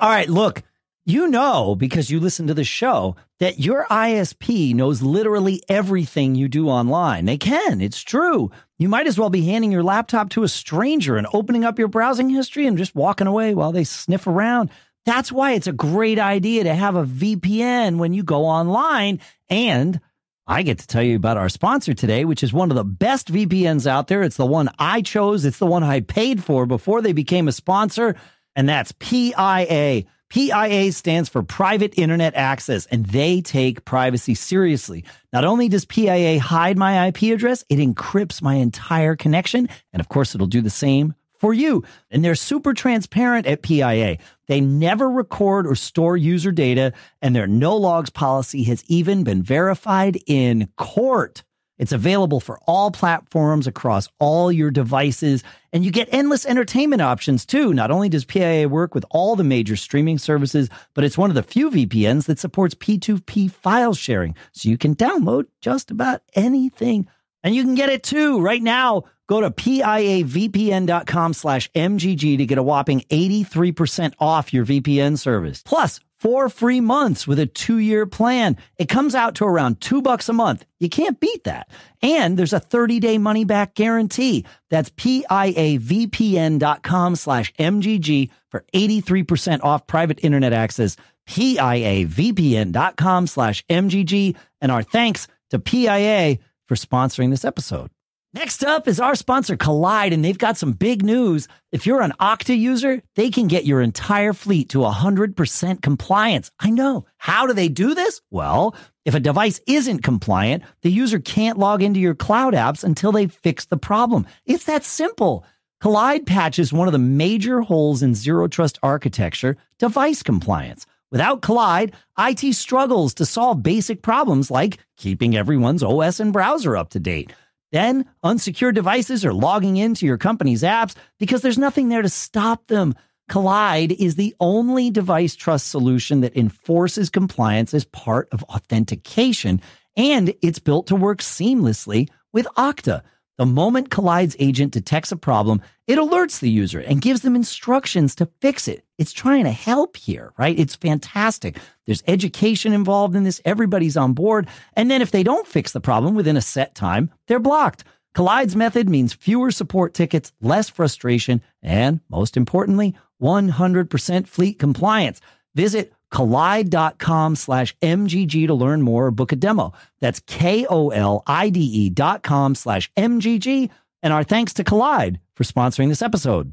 right, look, you know because you listen to the show that your ISP knows literally everything you do online. They can, it's true. You might as well be handing your laptop to a stranger and opening up your browsing history and just walking away while they sniff around. That's why it's a great idea to have a VPN when you go online. And I get to tell you about our sponsor today, which is one of the best VPNs out there. It's the one I chose. It's the one I paid for before they became a sponsor and that's PIA. PIA stands for Private Internet Access, and they take privacy seriously. Not only does PIA hide my IP address, it encrypts my entire connection. And of course, it'll do the same for you. And they're super transparent at PIA. They never record or store user data, and their no logs policy has even been verified in court. It's available for all platforms across all your devices, and you get endless entertainment options too. Not only does PIA work with all the major streaming services, but it's one of the few VPNs that supports P2P file sharing, so you can download just about anything. And you can get it too right now. Go to piavpn.com slash MGG to get a whopping 83% off your VPN service. Plus, four free months with a two-year plan. It comes out to around two bucks a month. You can't beat that. And there's a 30-day money-back guarantee. That's piavpn.com slash MGG for 83% off private internet access. piavpn.com slash MGG. And our thanks to PIA for sponsoring this episode. Next up is our sponsor, Kolide, and they've got some big news. If you're an Okta user, they can get your entire fleet to 100% compliance. I know. How do they do this? Well, if a device isn't compliant, the user can't log into your cloud apps until they fix the problem. It's that simple. Kolide patches one of the major holes in zero trust architecture, device compliance. Without Kolide, IT struggles to solve basic problems like keeping everyone's OS and browser up to date. Then, unsecured devices are logging into your company's apps because there's nothing there to stop them. Kolide is the only device trust solution that enforces compliance as part of authentication, and it's built to work seamlessly with Okta. The moment Kolide's agent detects a problem, it alerts the user and gives them instructions to fix it. It's trying to help here, right? It's fantastic. There's education involved in this. Everybody's on board. And then if they don't fix the problem within a set time, they're blocked. Kolide's method means fewer support tickets, less frustration, and most importantly, 100% fleet compliance. Visit kolide.com slash MGG to learn more or book a demo. That's K-O-L-I-D-E dot com slash MGG. And our thanks to Kolide for sponsoring this episode.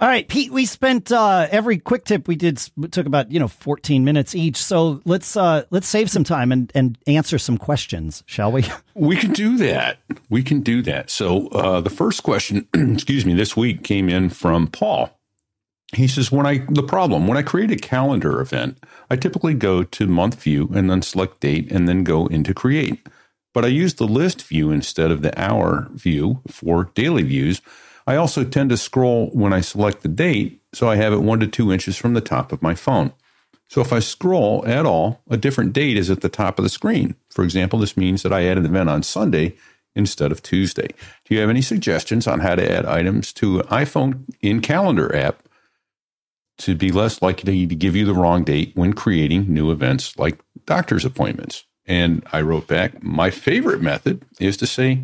All right, Pete. We spent uh, every quick tip we did took about you know fourteen minutes each. So let's uh, let's save some time and and answer some questions, shall we? We can do that. We can do that. So uh, the first question, excuse me, this week came in from Paul. He says, when I the problem when I create a calendar event, I typically go to month view and then select date and then go into create. But I use the list view instead of the hour view for daily views. I also tend to scroll when I select the date, so I have it one to two inches from the top of my phone. So if I scroll at all, a different date is at the top of the screen. For example, this means that I add an event on Sunday instead of Tuesday. Do you have any suggestions on how to add items to an iPhone in Calendar app to be less likely to give you the wrong date when creating new events like doctor's appointments? And I wrote back, my favorite method is to say,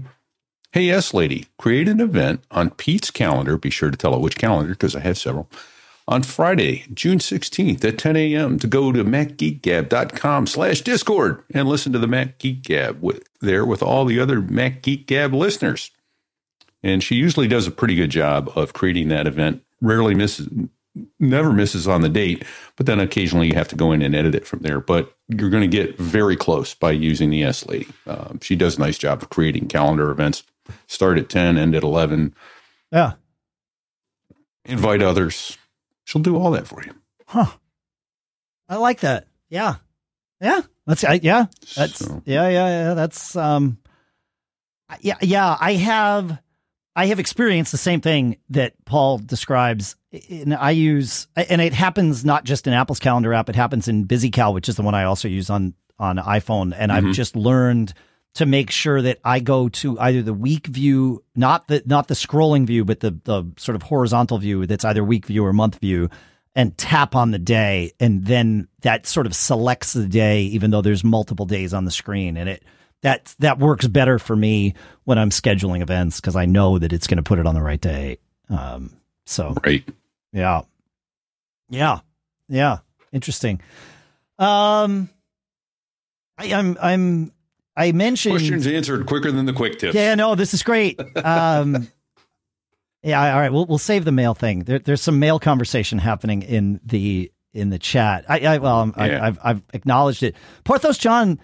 Hey, yes, lady, create an event on Pete's calendar. Be sure to tell it which calendar because I have several on Friday, June 16th at 10 a.m. to go to macgeekgab.com slash discord and listen to the Mac Geek Gab with, there with all the other Mac Geek Gab listeners. And she usually does a pretty good job of creating that event. Rarely misses, never misses on the date, but then occasionally you have to go in and edit it from there. But you're going to get very close by using the S Lady. Um, she does a nice job of creating calendar events. Start at 10, end at 11. Yeah. Invite others She'll do all that for you. Huh. I like that. Yeah. Yeah. That's I, yeah. That's so. yeah, yeah, yeah. That's um yeah, yeah, I have I have experienced the same thing that Paul describes. And I use and it happens not just in Apple's calendar app, it happens in BusyCal, which is the one I also use on on iPhone and mm-hmm. I've just learned to make sure that I go to either the week view, not the not the scrolling view, but the the sort of horizontal view that's either week view or month view, and tap on the day, and then that sort of selects the day, even though there's multiple days on the screen, and it that that works better for me when I'm scheduling events because I know that it's going to put it on the right day. Um, so right, yeah, yeah, yeah, interesting. Um, I, I'm I'm I mentioned questions answered quicker than the quick tips. Yeah, no, this is great. Um, yeah, all right, we'll we'll save the mail thing. There, there's some mail conversation happening in the in the chat. I, I well, yeah. I, have I've acknowledged it. Porthos John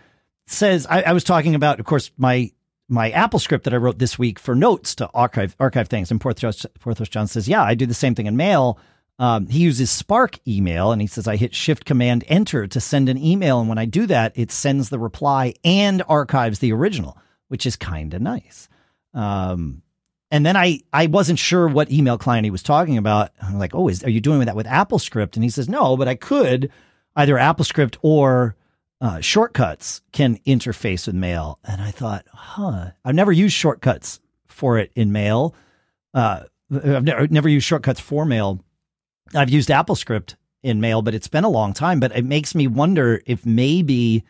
says I, I was talking about, of course, my my Apple script that I wrote this week for notes to archive archive things. And Porthos, Porthos John says, yeah, I do the same thing in mail. Um, he uses Spark email and he says, I hit Shift Command Enter to send an email. And when I do that, it sends the reply and archives the original, which is kind of nice. Um, and then I, I wasn't sure what email client he was talking about. I'm like, oh, is, are you doing that with AppleScript? And he says, no, but I could either AppleScript or uh, shortcuts can interface with mail. And I thought, huh, I've never used shortcuts for it in mail. Uh, I've never, never used shortcuts for mail I've used AppleScript in mail, but it's been a long time. But it makes me wonder if maybe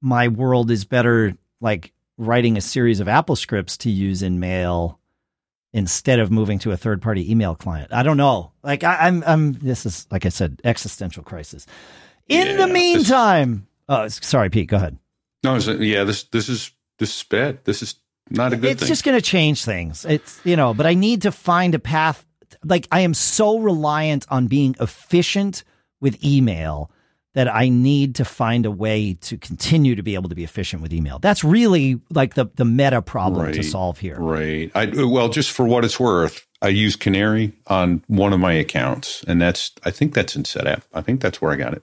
my world is better like writing a series of Apple scripts to use in mail instead of moving to a third party email client. I don't know. Like I, am I'm, I'm this is like I said, existential crisis. In yeah, the meantime, oh, sorry, Pete, go ahead. No, yeah, this this is this is bad. This is not a good it's thing. just going to change things. It's you know, but I need to find a path like I am so reliant on being efficient with email that I need to find a way to continue to be able to be efficient with email. That's really like the the meta problem right, to solve here. Right. I well, just for what it's worth, I use Canary on one of my accounts, and that's I think that's in setup. I think that's where I got it.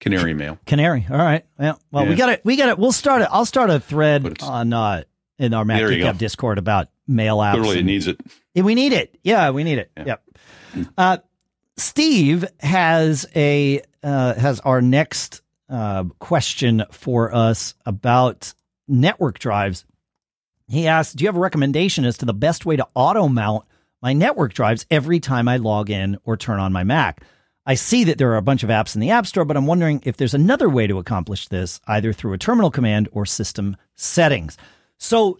Canary Mail. Canary. All right. Well, well, yeah. we got it. We got it. We'll start it. I'll start a thread on uh in our Mac Discord about mail apps. Clearly, it needs it. We need it. Yeah, we need it. Yeah. Yep. Uh, Steve has a uh, has our next uh, question for us about network drives. He asks, "Do you have a recommendation as to the best way to auto mount my network drives every time I log in or turn on my Mac?" I see that there are a bunch of apps in the App Store, but I'm wondering if there's another way to accomplish this, either through a terminal command or system settings. So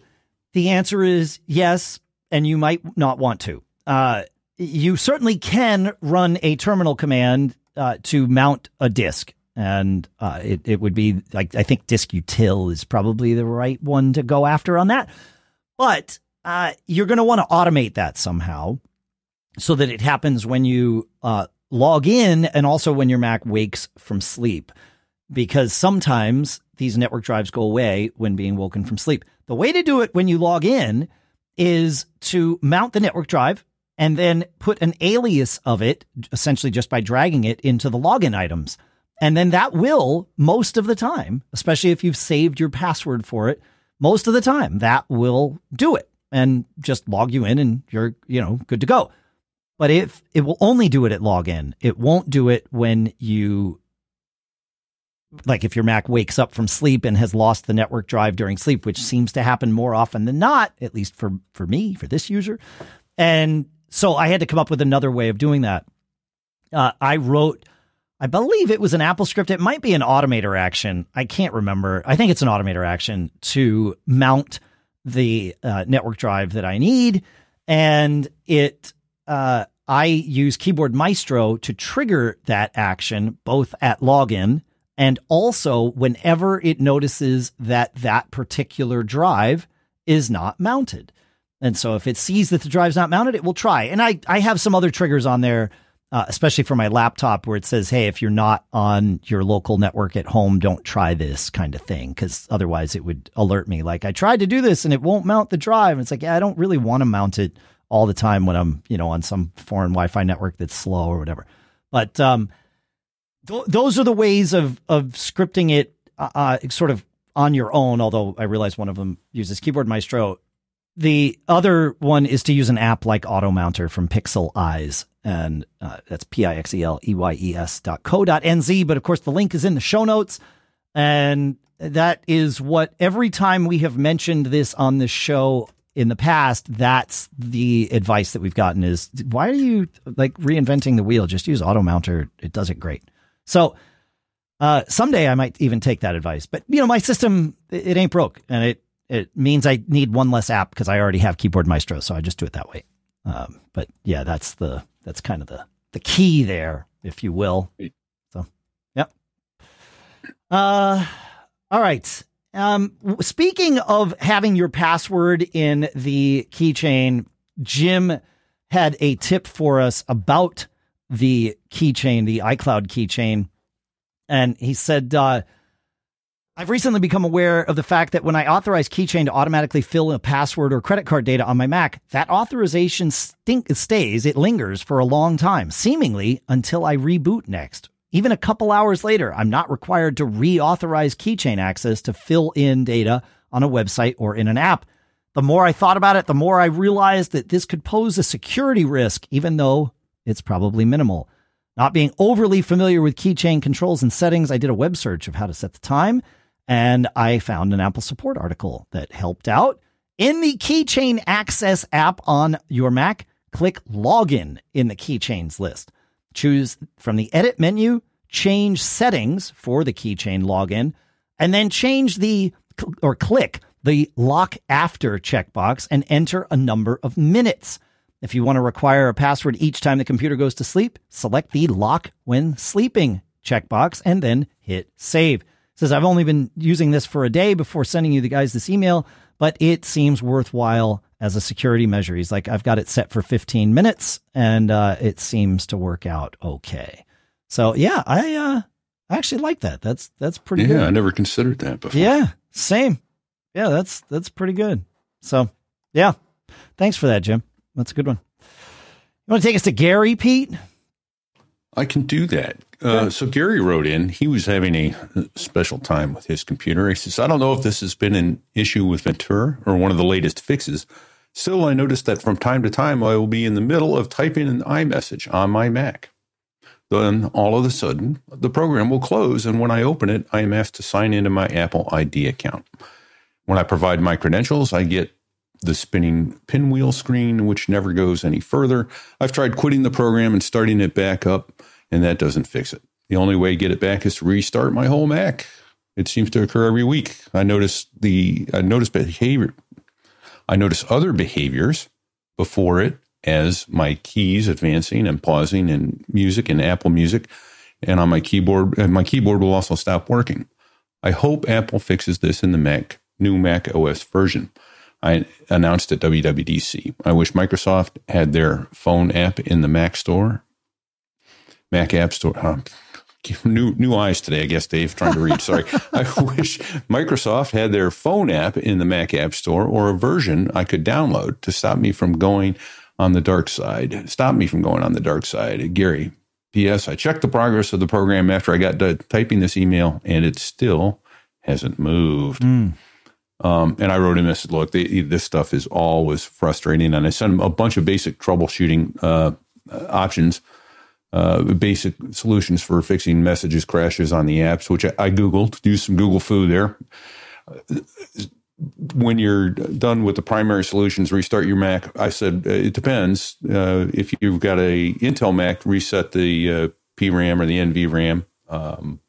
the answer is yes, and you might not want to. Uh, you certainly can run a terminal command uh, to mount a disk. And uh, it, it would be like, I think diskutil is probably the right one to go after on that. But uh, you're going to want to automate that somehow. so that it happens when you uh, log in and also when your Mac wakes from sleep. Because sometimes these network drives go away when being woken from sleep. The way to do it when you log in is to mount the network drive and then put an alias of it, essentially just by dragging it into the login items. And then that will, most of the time, especially if you've saved your password for it, most of the time that will do it and just log you in and you're, you know, good to go. But if it will only do it at login, it won't do it when you like if your Mac wakes up from sleep and has lost the network drive during sleep, which seems to happen more often than not, at least for for me, for this user. And so I had to come up with another way of doing that. Uh, I wrote, I believe it was an Apple script. It might be an automator action. I can't remember. I think it's an automator action to mount the uh, network drive that I need, and it uh, I use Keyboard Maestro to trigger that action both at login and also whenever it notices that that particular drive is not mounted. And so if it sees that the drive's not mounted, it will try. And I, I have some other triggers on there, uh, especially for my laptop where it says, hey, if you're not on your local network at home, don't try this kind of thing. Cause otherwise it would alert me like I tried to do this and it won't mount the drive. And it's like, yeah, I don't really want to mount it all the time when I'm, you know, on some foreign Wi-Fi network that's slow or whatever. But um, th- those are the ways of of scripting it, uh, uh, sort of on your own. Although I realize one of them uses Keyboard Maestro. The other one is to use an app like AutoMounter from Pixeleyes, and uh, that's p i x e l e y e s dot co dot n z. But of course, the link is in the show notes, and that is what every time we have mentioned this on the show in the past, that's the advice that we've gotten is why are you like reinventing the wheel? Just use AutoMounter. It does it great. So uh, someday I might even take that advice. But you know, my system it ain't broke, and it it means I need one less app because I already have Keyboard Maestro, so I just do it that way. Um, but yeah, that's the that's kind of the the key there, if you will. So, yep. Uh, all right. Um, speaking of having your password in the keychain, Jim had a tip for us about the keychain, the iCloud keychain. And he said, uh, I've recently become aware of the fact that when I authorize Keychain to automatically fill a password or credit card data on my Mac, that authorization stink- stays, it lingers for a long time, seemingly until I reboot next even a couple hours later, I'm not required to reauthorize keychain access to fill in data on a website or in an app. The more I thought about it, the more I realized that this could pose a security risk, even though it's probably minimal. Not being overly familiar with keychain controls and settings, I did a web search of how to set the time, and I found an Apple support article that helped out. In the Keychain Access app on your Mac, click Login in the Keychains list. Choose from the edit menu, change settings for the keychain login, and then change the or click the lock after checkbox and enter a number of minutes. If you want to require a password each time the computer goes to sleep, select the lock when sleeping checkbox and then hit save. It says I've only been using this for a day before sending you the guys this email, but it seems worthwhile as a security measure. He's like, I've got it set for 15 minutes and uh, it seems to work out okay. So yeah, I uh, I actually like that. That's that's pretty yeah, good. I never considered that before. Yeah, same. Yeah, that's that's pretty good. So yeah, thanks for that, Jim. That's a good one. You want to take us to Gary, Pete? I can do that. Uh, so Gary wrote in, he was having a special time with his computer. He says, I don't know if this has been an issue with Ventura or one of the latest fixes. Still, I noticed that from time to time I will be in the middle of typing an iMessage on my Mac. Then all of a sudden, the program will close, and when I open it, I am asked to sign into my Apple ID account. When I provide my credentials, I get the spinning pinwheel screen, which never goes any further. I've tried quitting the program and starting it back up and that doesn't fix it. The only way to get it back is to restart my whole Mac. It seems to occur every week. I notice the I notice behavior. I notice other behaviors before it as my keys advancing and pausing in music and Apple Music, and on my keyboard. And my keyboard will also stop working. I hope Apple fixes this in the Mac new Mac OS version. I announced at WWDC. I wish Microsoft had their phone app in the Mac store, Mac App Store. Huh? New new eyes today, I guess. Dave trying to read. Sorry. I wish Microsoft had their phone app in the Mac App Store or a version I could download to stop me from going on the dark side. Stop me from going on the dark side. Gary, P.S. I checked the progress of the program after I got done typing this email, and it still hasn't moved. Mm. Um, and I wrote him, said, look, they, this stuff is always frustrating. And I sent him a bunch of basic troubleshooting uh, options, uh, basic solutions for fixing messages, crashes on the apps, which I, I Googled, used some Google foo there. When you're done with the primary solutions, restart your Mac. I said, uh, it depends. Uh, if you've got a Intel Mac, reset the uh, PRAM or the NVRAM. Um,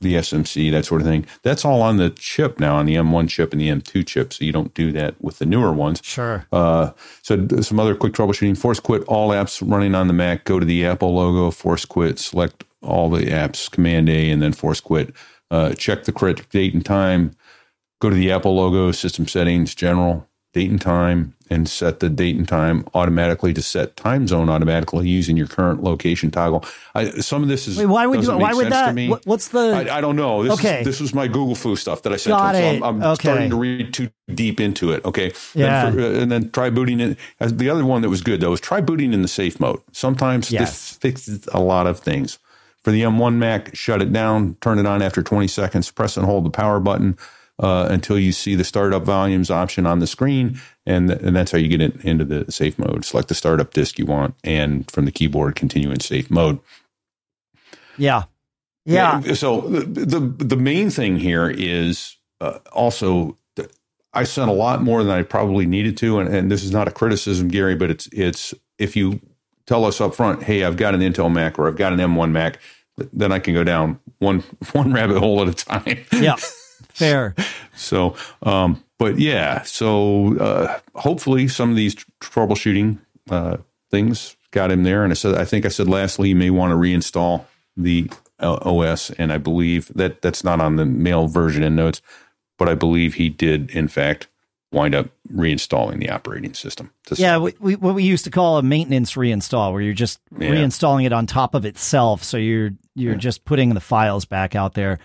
the SMC, that sort of thing. That's all on the chip now, on the M1 chip and the M2 chip. So you don't do that with the newer ones. Sure. Uh, so some other quick troubleshooting: force quit all apps running on the Mac. Go to the Apple logo, force quit, select all the apps, Command A, and then force quit. Uh, check the correct date and time. Go to the Apple logo, system settings, general date and time, and set the date and time automatically to set time zone automatically using your current location toggle. I, some of this is Wait, why would you, why would that? What, what's the? I, I, don't know. This okay, is, this was my Google foo stuff that I sent. Got to it. So I'm, I'm okay. starting to read too deep into it. Okay, yeah, then for, uh, and then try booting it. The other one that was good though was try booting in the safe mode. Sometimes yes. this fixes a lot of things. For the M1 Mac, shut it down, turn it on after 20 seconds, press and hold the power button uh, until you see the startup volumes option on the screen. And, th- and that's how you get it into the safe mode. Select the startup disk you want and from the keyboard, continue in safe mode. Yeah. Yeah. yeah so the, the, the main thing here is uh, also I sent a lot more than I probably needed to. And, and this is not a criticism, Gary, but it's, it's if you tell us up front, hey, I've got an Intel Mac or I've got an M1 Mac, then I can go down one one rabbit hole at a time. Yeah, fair. so, um, but yeah, so uh, hopefully some of these troubleshooting uh, things got him there. And I said, I think I said lastly, you may want to reinstall the uh, OS, and I believe that that's not on the mail version in notes, but I believe he did in fact wind up reinstalling the operating system. Yeah, we, we, what we used to call a maintenance reinstall, where you're just yeah. reinstalling it on top of itself. So you're you're yeah. just putting the files back out there.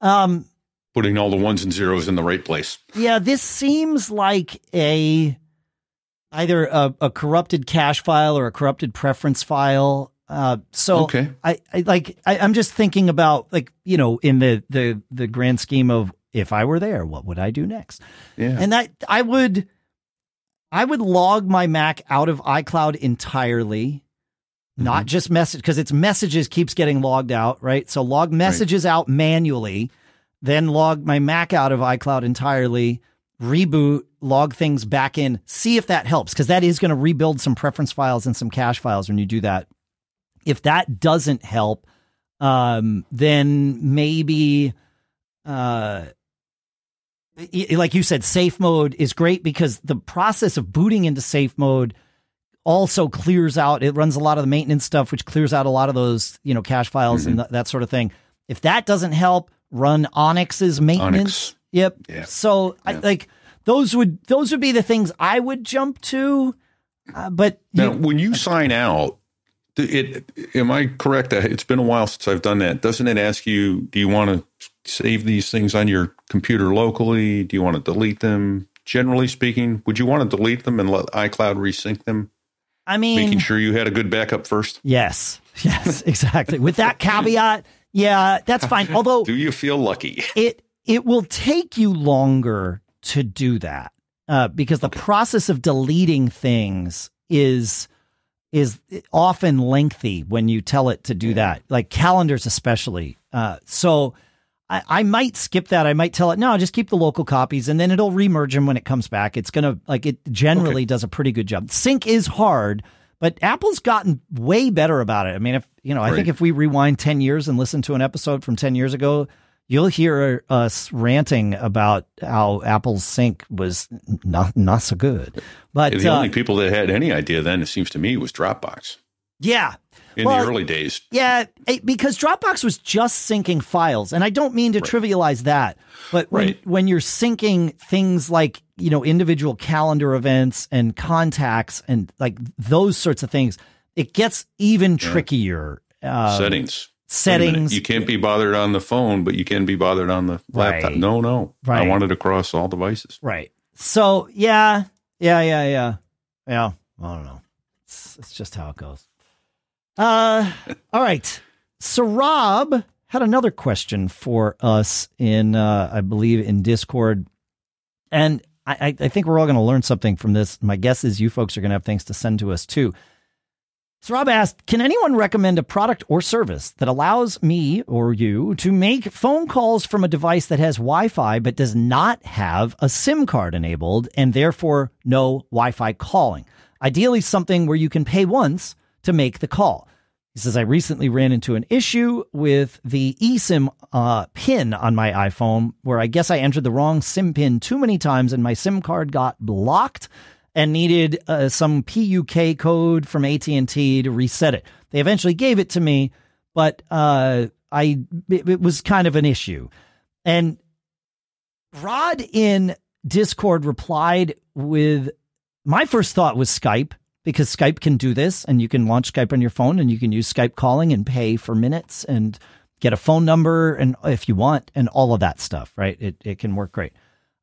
Um, putting all the ones and zeros in the right place. Yeah, this seems like a either a, a corrupted cache file or a corrupted preference file. Uh, so okay. I, I like I, I'm just thinking about like you know in the the the grand scheme of if I were there, what would I do next? Yeah. And that I would I would log my Mac out of iCloud entirely. Mm-hmm. Not just message because its messages keeps getting logged out, right? So log messages right. out manually, then log my Mac out of iCloud entirely, reboot, log things back in, see if that helps because that is going to rebuild some preference files and some cache files when you do that. If that doesn't help, um, then maybe uh like you said, safe mode is great because the process of booting into safe mode also clears out. It runs a lot of the maintenance stuff, which clears out a lot of those, you know, cache files mm-hmm. and th- that sort of thing. If that doesn't help, run Onyx's maintenance. Onyx. Yep. Yeah. So yeah. I, like those would those would be the things I would jump to. Uh, but now, you, when you sign out, it am I correct? It's been a while since I've done that. Doesn't it ask you? Do you want to save these things on your computer locally? Do you want to delete them? Generally speaking, would you want to delete them and let iCloud resync them? I mean, making sure you had a good backup first. Yes, yes, exactly. With that caveat, yeah, that's fine. Although, do you feel lucky? It it will take you longer to do that uh, because the process of deleting things is is often lengthy when you tell it to do yeah. that, like calendars especially. Uh, so I, I, might skip that. I might tell it, no, just keep the local copies and then it'll remerge them when it comes back. It's going to, like, it generally okay. does a pretty good job. Sync is hard, but Apple's gotten way better about it. I mean, if, you know, I right. think if we rewind 10 years and listen to an episode from 10 years ago, you'll hear us ranting about how Apple's sync was not not so good. But the uh, only people that had any idea then, it seems to me, was Dropbox. Yeah. in Well, the early days. Yeah, because Dropbox was just syncing files, and I don't mean to trivialize that, but when, Right. when you're syncing things like you know individual calendar events and contacts and like those sorts of things, it gets even trickier. Um, settings. Wait a minute. settings. You can't be bothered on the phone, but you can be bothered on the laptop. Right. No, no. Right. I want it across all devices. Right. So yeah, yeah, yeah, yeah, yeah. I don't know. It's, it's just how it goes. Uh, all right. Rob had another question for us in, uh, I believe, in Discord, and I, I- think we're all going to learn something from this. My guess is you folks are going to have things to send to us too. So Rob asked, can anyone recommend a product or service that allows me or you to make phone calls from a device that has Wi-Fi but does not have a SIM card enabled and therefore no Wi-Fi calling? Ideally something where you can pay once to make the call. He says, I recently ran into an issue with the eSIM uh, pin on my iPhone where I guess I entered the wrong SIM pin too many times and my SIM card got blocked and needed uh, some PUK code from AT&T to reset it. They eventually gave it to me, but uh, I it, it was kind of an issue. And Rod in Discord replied with my first thought was Skype because Skype can do this and you can launch Skype on your phone and you can use Skype calling and pay for minutes and get a phone number and if you want and all of that stuff, right? It it can work great.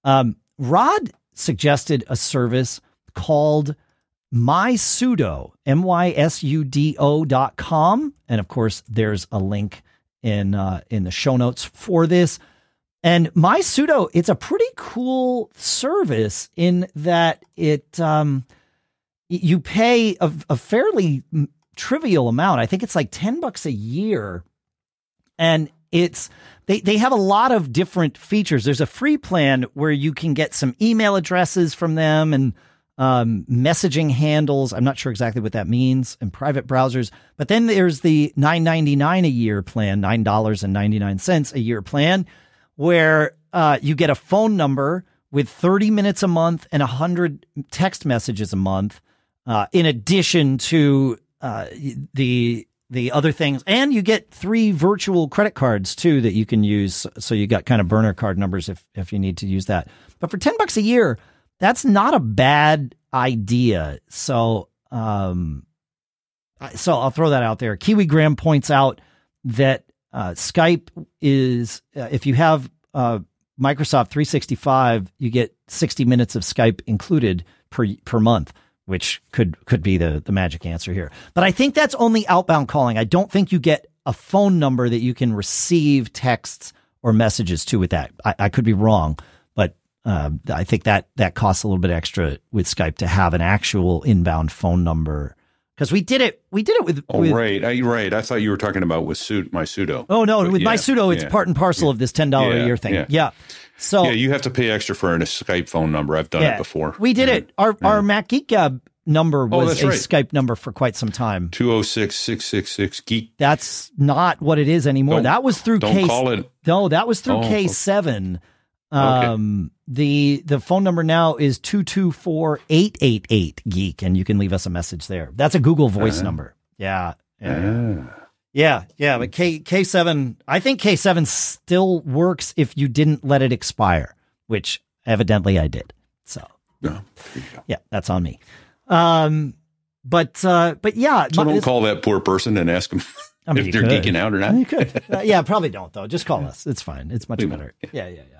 Um, Rod suggested a service called my MySudo, M Y S U D O dot com. And of course, there's a link in uh, in the show notes for this. And my MySudo, it's a pretty cool service in that it um, you pay a, a fairly mm, trivial amount. I think it's like ten bucks a year, and it's they they have a lot of different features. There's a free plan where you can get some email addresses from them and um, messaging handles. I'm not sure exactly what that means and private browsers. But then there's the 9.99 a year plan, nine dollars and ninety nine cents a year plan, where uh, you get a phone number with 30 minutes a month and 100 text messages a month, uh, in addition to uh, the the other things, and you get three virtual credit cards too that you can use. So you got kind of burner card numbers if if you need to use that. But for 10 bucks a year, that's not a bad idea. So um, so I'll throw that out there. Kiwi Graham points out that uh, Skype is uh, if you have uh, Microsoft 365, you get 60 minutes of Skype included per per month, which could could be the the magic answer here. But I think that's only outbound calling. I don't think you get a phone number that you can receive texts or messages to with that. I, I could be wrong, but um, I think that that costs a little bit extra with Skype to have an actual inbound phone number because we did it. We did it with. Oh, with right. I, right. I thought you were talking about with suit, MySudo. Oh no, But with MySudo, it's yeah. part and parcel of this ten dollar a year thing. Yeah. yeah. So Yeah, you have to pay extra for a Skype phone number. I've done yeah, it before. We did it. Our our Mac Geek Gab number oh, was Oh, a right. Skype number for quite some time. 206 666 geek. That's not what it is anymore. Don't- that was through Don't K. call it. No, that was through Oh, K okay. Um, the the phone number now is two two four eight eight eight geek, and you can leave us a message there. That's a Google Voice Ah. number. Yeah, yeah, Ah. yeah, yeah. But K K seven, I think K seven still works if you didn't let it expire, which evidently I did. So No, there you go. yeah, that's on me. Um, but uh, but yeah, So don't call that poor person and ask them I mean, if they're could. geeking out or not. You could. Uh, yeah, probably don't though. Just call us. It's fine. It's much We better. won't. Yeah, yeah, yeah.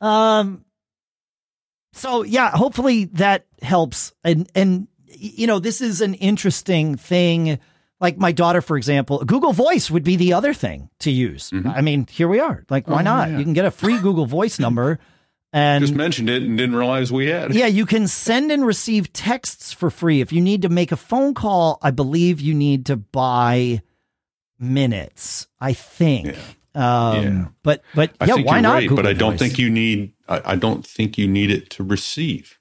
Um. So yeah, hopefully that helps. And and you know, this is an interesting thing. Like my daughter, for example, Google Voice would be the other thing to use. I mean, here we are. Like, why Mm-hmm. Oh, not? yeah. You can get a free Google Voice number, and Just mentioned it and didn't realize we had. yeah, you can send and receive texts for free. If you need to make a phone call, I believe you need to buy minutes. I think. Um, Yeah. But but I yeah, why not? right, but I don't Voice? think you need. I, I don't think you need it to receive.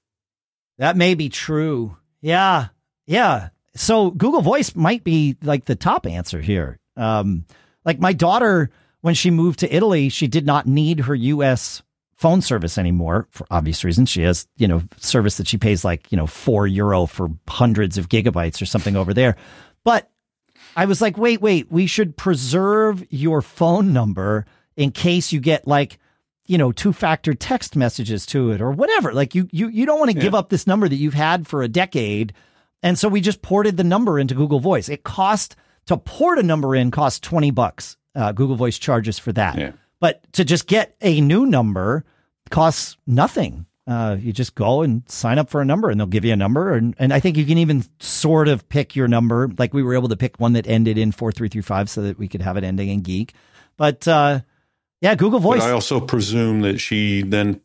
that may be true. Yeah, yeah. So Google Voice might be like the top answer here. Um, like my daughter, when she moved to Italy, she did not need her U.S. phone service anymore for obvious reasons. She has, you know, service that she pays like, you know, four euro for hundreds of gigabytes or something over there. But I was like, wait, wait, we should preserve your phone number in case you get like, you know, two factor text messages to it or whatever. Like you, you, you don't want to Yeah. give up this number that you've had for a decade. And so we just ported the number into Google Voice. It cost to port a number in cost 20 bucks. Uh, Google Voice charges for that. Yeah. But to just get a new number costs nothing. Uh, you just go and sign up for a number and they'll give you a number. And, and I think you can even sort of pick your number. Like we were able to pick one that ended in 4335 so that we could have it ending in geek. But uh, yeah, Google Voice. But I also presume that she then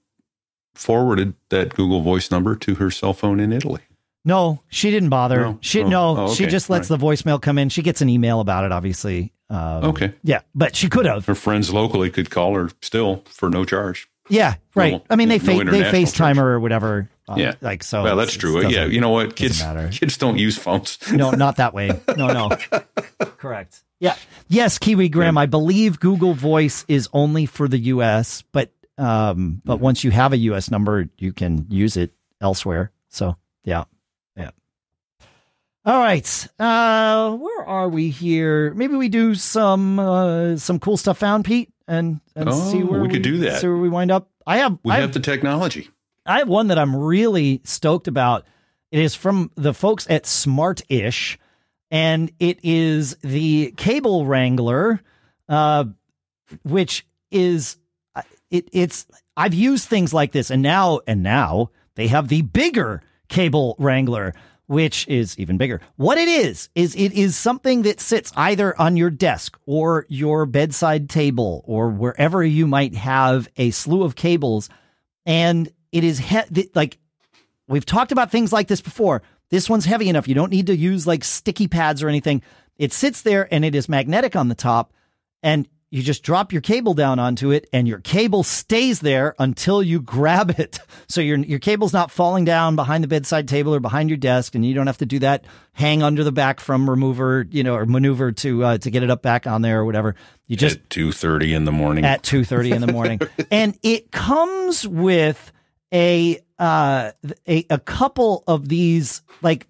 forwarded that Google Voice number to her cell phone in Italy. no, she didn't bother. No? She Oh, no, oh, she just lets All the voicemail come in. She gets an email about it, obviously. Um, Okay. Yeah, but she could have. Her friends locally could call her still for no charge. Yeah, right. No- I mean, they no fa- they FaceTime or whatever. Uh, Yeah. like so. well, that's true. Yeah, you know what? Kids kids don't use phones. no, not that way. No, no. Correct. Yeah. Yes, Kiwi Graham. I believe Google Voice is only for the U.S., but um, but once you have a U.S. number, you can use it elsewhere. So yeah, yeah. All right. Uh, where are we here? Maybe we do some uh, some cool stuff found, Pete, and and Oh, see where we could do that. See where we wind up. I have. We I have the technology. I have one that I'm really stoked about. It is from the folks at Smartish, and it is the Cable Wrangler, uh, which is uh, it. It's I've used things like this, and now and now they have the bigger Cable Wrangler, which is even bigger. What it is is it is something that sits either on your desk or your bedside table or wherever you might have a slew of cables and it is he- like we've talked about things like this before. This one's heavy enough. You don't need to use like sticky pads or anything. It sits there and it is magnetic on the top, and you just drop your cable down onto it, and your cable stays there until you grab it. So your your cable's not falling down behind the bedside table or behind your desk, and you don't have to do that hang under the back from remover, you know, or maneuver to uh, to get it up back on there or whatever. You just at two thirty in the morning. at 2.30 in the morning and it comes with a uh a, a couple of these like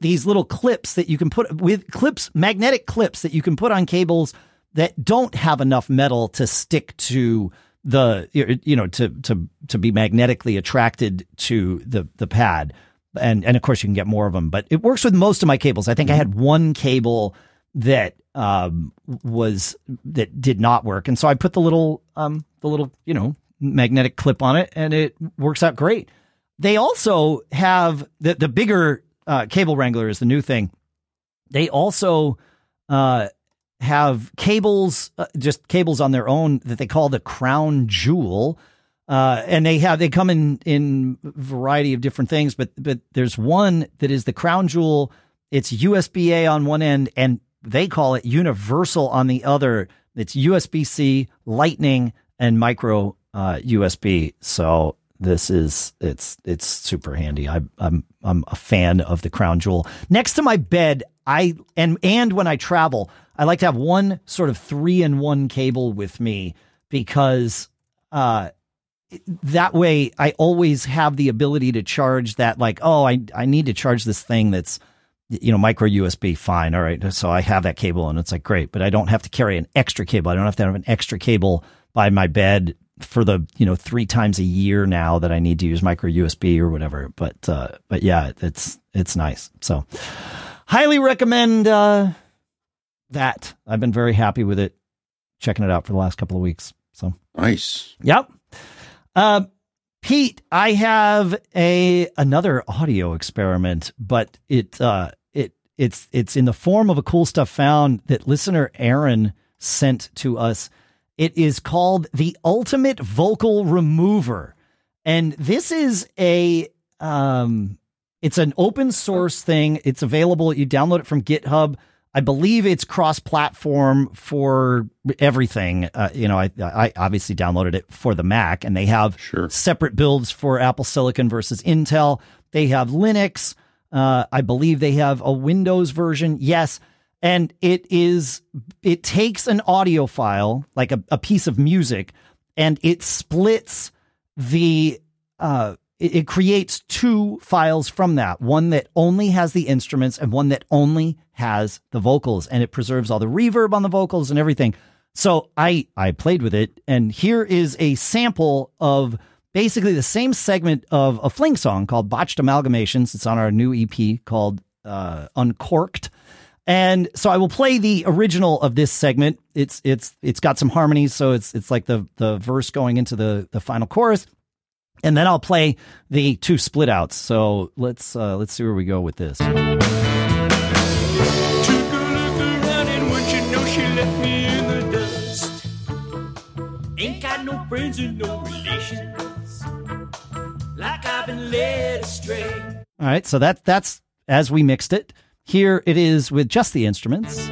these little clips that you can put with clips magnetic clips that you can put on cables that don't have enough metal to stick to the you know to to to be magnetically attracted to the the pad. And and of course you can get more of them but it works with most of my cables. I think i had one cable that um was that did not work. And so i put the little um the little you know magnetic clip on it and it works out great. They also have the the bigger uh, cable wrangler is the new thing. They also uh have cables uh, just cables on their own that they call the crown jewel uh, and they have they come in in variety of different things, but but there's one that is the crown jewel. It's USB A on one end, and they call it universal on the other. It's USB C, Lightning, and micro uh, USB. So this is it's it's super handy. I, I'm I'm a fan of the crown jewel. Next to my bed, I and and when I travel, I like to have one sort of three in one cable with me because uh that way I always have the ability to charge that like, oh, I I need to charge this thing that's you know, micro USB, fine. All right. So I have that cable and it's like great, but I don't have to carry an extra cable. I don't have to have an extra cable by my bed for the, you know, three times a year now that I need to use micro USB or whatever. But uh but yeah, it's it's nice. So highly recommend uh that. I've been very happy with it. Checking it out for the last couple of weeks. So nice. Yep. Uh, Pete, I have a another audio experiment, but it uh it it's it's in the form of a cool stuff found that listener Aaron sent to us. It is called the Ultimate Vocal Remover. And this is a um it's an open source thing. It's available. You download it from GitHub. I believe it's cross-platform for everything. Uh, you know, I, I obviously downloaded it for the Mac, and they have Sure. separate builds for Apple Silicon versus Intel. They have Linux. Uh, I believe they have a Windows version. Yes, and it is. It takes an audio file, like a, a piece of music, and it splits the uh, it, it creates two files from that one that only has the instruments and one that only has the vocals and it preserves all the reverb on the vocals and everything. So i i played with it and here is a sample of basically the same segment of a fling song called botched amalgamations. It's on our new ep called uh, uncorked. And so I will play the original of this segment. It's it's it's got some harmonies, so it's it's like the the verse going into the the final chorus, and then I'll play the two split outs. So let's uh, let's see where we go with this. Took a look around and wouldn't you know she left me in the dust. Ain't got no friends and no relations. Like I've been led astray. All right, so that that's as we mixed it. Here it is with just the instruments.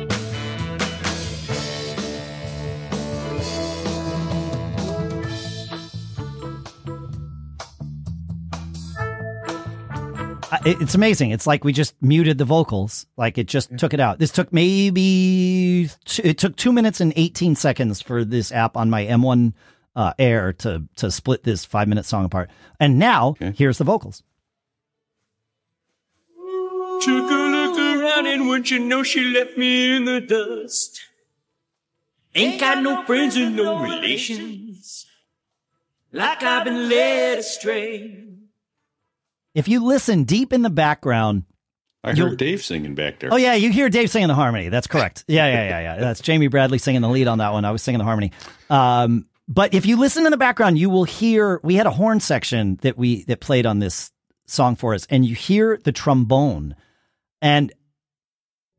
It's amazing. It's like we just muted the vocals. Like it just took it out. This took maybe t- it took two minutes and eighteen seconds for this app on my M1 uh, Air to to split this five minute song apart. And now here's the vocals. Took a look around and wouldn't you know she left me in the dust. Ain't got no friends and no relations. Like I've been led astray. If you listen deep in the background, I heard Dave singing back there. oh yeah, you hear Dave singing the harmony. That's correct. Yeah, yeah, yeah, yeah. That's Jamie Bradley singing the lead on that one. I was singing the harmony. Um, but if you listen in the background, you will hear we had a horn section that we that played on this song for us, and you hear the trombone, and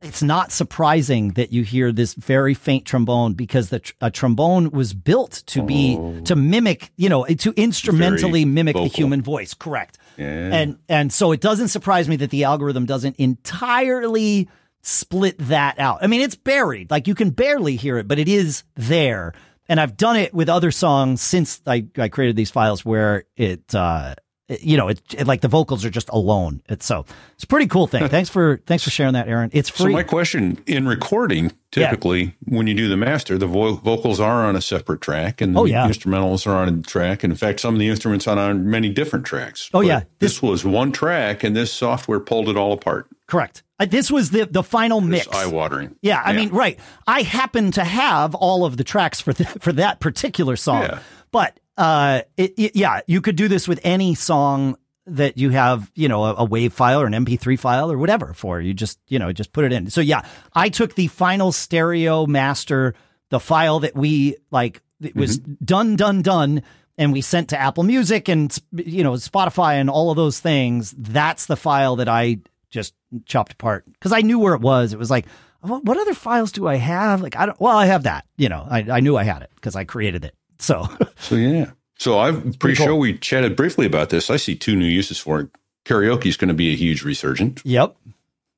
it's not surprising that you hear this very faint trombone because the tr- a trombone was built to be to mimic, you know, to instrumentally Very mimic the human voice. Correct. And and so it doesn't surprise me that the algorithm doesn't entirely split that out. I mean, it's buried. Like you can barely hear it, but it is there. And I've done it with other songs since I, I created these files where it uh you know, it, it like the vocals are just alone. It's so it's a pretty cool thing. thanks for thanks for sharing that, Aaron. It's free. So my question in recording, typically when you do the master, the vo- vocals are on a separate track, and the Oh, yeah. instrumentals are on a track. And in fact, some of the instruments are on many different tracks. Oh, But yeah. this, was one track, and this software pulled it all apart. Correct. Uh, this was the the final mix. Eye watering. Yeah, I mean, right. I happen to have all of the tracks for th- for that particular song, Yeah. but uh, it, it- yeah, you could do this with any song that you have, you know, a, a wave file or an MP3 file or whatever for. You just, you know, just put it in. So yeah, I took the final stereo master, the file that we like, it was done, done, done. And we sent to Apple Music and you know Spotify and all of those things. That's the file that I just chopped apart because I knew where it was. It was like, what, what other files do I have? Like, I don't. Well, I have that. You know, I, I knew I had it because I created it. So So yeah. So I'm pretty, Pretty cool. sure we chatted briefly about this. I see two new uses for it. Karaoke is going to be a huge resurgent yep,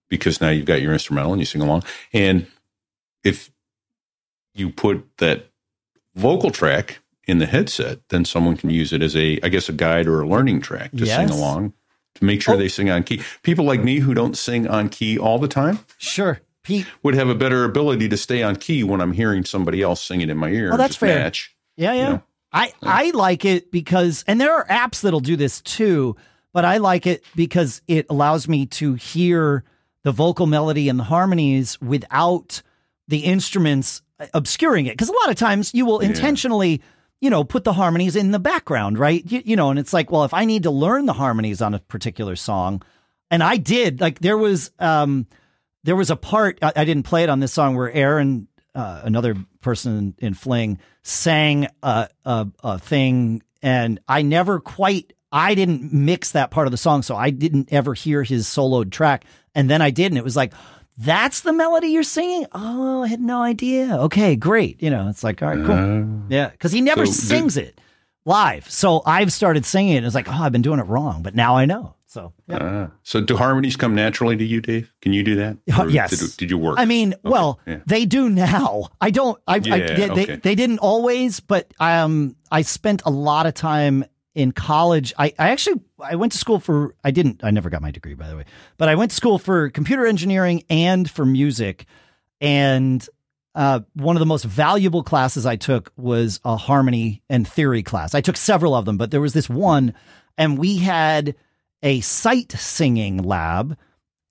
because now you've got your instrumental and you sing along. And if you put that vocal track in the headset, then someone can use it as a, I guess, a guide or a learning track to Yes. sing along to make sure Oh. they sing on key. People like me who don't sing on key all the time sure, Pete. would have a better ability to stay on key when I'm hearing somebody else sing it in my ear. Oh, that's Just fair. Match. Yeah, yeah. know? I I like it because, and there are apps that'll do this too. But I like it because it allows me to hear the vocal melody and the harmonies without the instruments obscuring it. Because a lot of times you will intentionally, you know, put the harmonies in the background, right? You, you know, and it's like, well, if I need to learn the harmonies on a particular song, and I did, like, there was, um, there was a part I, I didn't play it on this song where Aaron, uh, another person in, in Fling, sang a, a a thing, and I never quite I didn't mix that part of the song, so I didn't ever hear his soloed track, and then I did, and it was like. That's the melody you're singing? Oh, I had no idea. Okay, great. You know, it's like, all right, cool. yeah, because he never So did- sings it live. So I've started singing it. And it's like, oh, I've been doing it wrong, but now I know. So, yeah. Ah. so do harmonies come naturally to you, Dave? Can you do that? Uh, Or yes. Did, did you work? I mean, well, yeah. they do now. I don't. I, I Yeah, they, they okay. they didn't always, but um, I spent a lot of time in college. I, I actually I went to school for. I didn't. I never got my degree, by the way. But I went to school for computer engineering and for music, and uh, one of the most valuable classes I took was a harmony and theory class. I took several of them, but there was this one. and we had a sight singing lab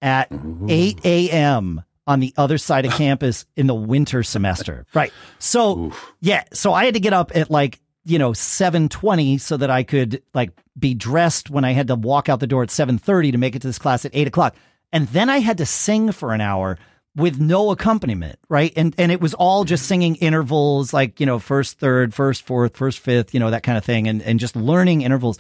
at 8 a.m. on the other side of campus in the winter semester. Right. So, yeah. So I had to get up at like, you know, 720 so that I could like be dressed when I had to walk out the door at 730 to make it to this class at eight o'clock. And then I had to sing for an hour with no accompaniment, right? And and it was all just mm. singing intervals, like you know, first third, first fourth, first fifth, you know, that kind of thing, and and just learning intervals.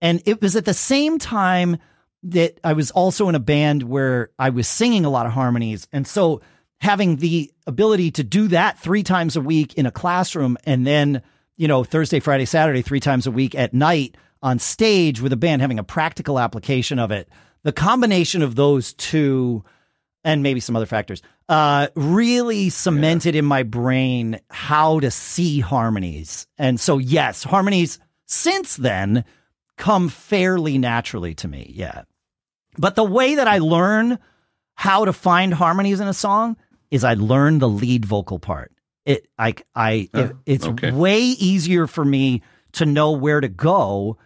And it was at the same time that I was also in a band where I was singing a lot of harmonies, and so having the ability to do that three times a week in a classroom, and then you know Thursday, Friday, Saturday, three times a week at night on stage with a band, having a practical application of it. The combination of those two and maybe some other factors, uh, really cemented in my brain how to see harmonies. And so, yes, harmonies since then come fairly naturally to me. Yeah. But the way that I learn how to find harmonies in a song is I learn the lead vocal part. It, I, I, it, it's okay. way easier for me to know where to go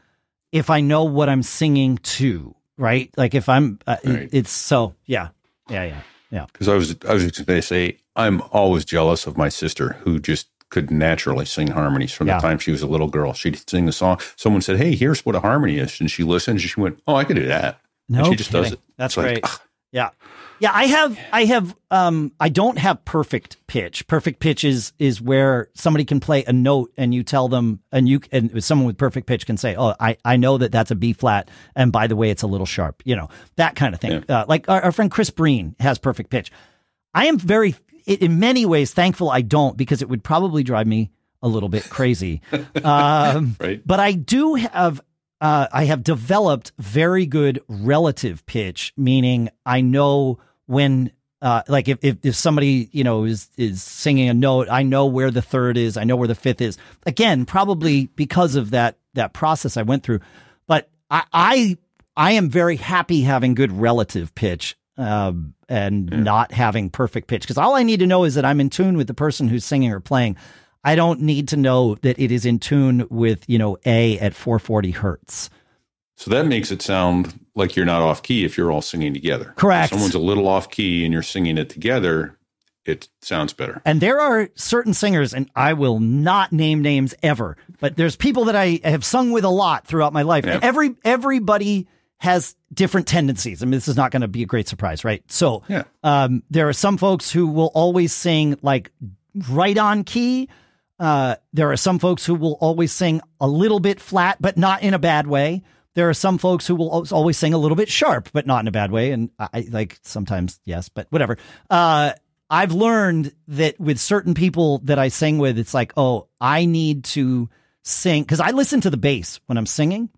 if I know what I'm singing to, right? Like if I'm, uh, it- Right. it's so, yeah, yeah, yeah, yeah. Because I was I was just going to say I'm always jealous of my sister who just could naturally sing harmonies from Yeah. the time she was a little girl. She'd sing the song. Someone said, "Hey, here's what a harmony is," and she listened. and She went, "Oh, I could do that." No and she just does it. That's It's great. ugh, Yeah. Yeah, I have I have um I don't have perfect pitch. Perfect pitch is is where somebody can play a note and you tell them and you and someone with perfect pitch can say, "Oh, I I know that that's a B flat and by the way it's a little sharp." You know, that kind of thing. Uh, like our, our friend Chris Breen has perfect pitch. I am very in many ways thankful I don't because it would probably drive me a little bit crazy. um right? but I do have uh, I have developed very good relative pitch, meaning I know when uh, like if, if if somebody you know is is singing a note, I know where the third is, I know where the fifth is. Again, probably because of that that process I went through. But I I, I am very happy having good relative pitch. Um, and not having perfect pitch because all I need to know is that I'm in tune with the person who's singing or playing. I don't need to know that it is in tune with, you know, A at 440 hertz. So that makes it sound like you're not off key if you're all singing together. Correct. If someone's a little off key and you're singing it together, it sounds better. And there are certain singers, and I will not name names ever, but there's people that I have sung with a lot throughout my life. Yeah. every everybody has different tendencies. I mean, this is not going to be a great surprise, right? So Yeah. um, there are some folks who will always sing like right on key. Uh, there are some folks who will always sing a little bit flat, but not in a bad way. There are some folks who will always sing a little bit sharp, but not in a bad way. And I like sometimes, yes, but whatever. Uh, I've learned that with certain people that I sing with, it's like, oh, I need to sing because I listen to the bass when I'm singing.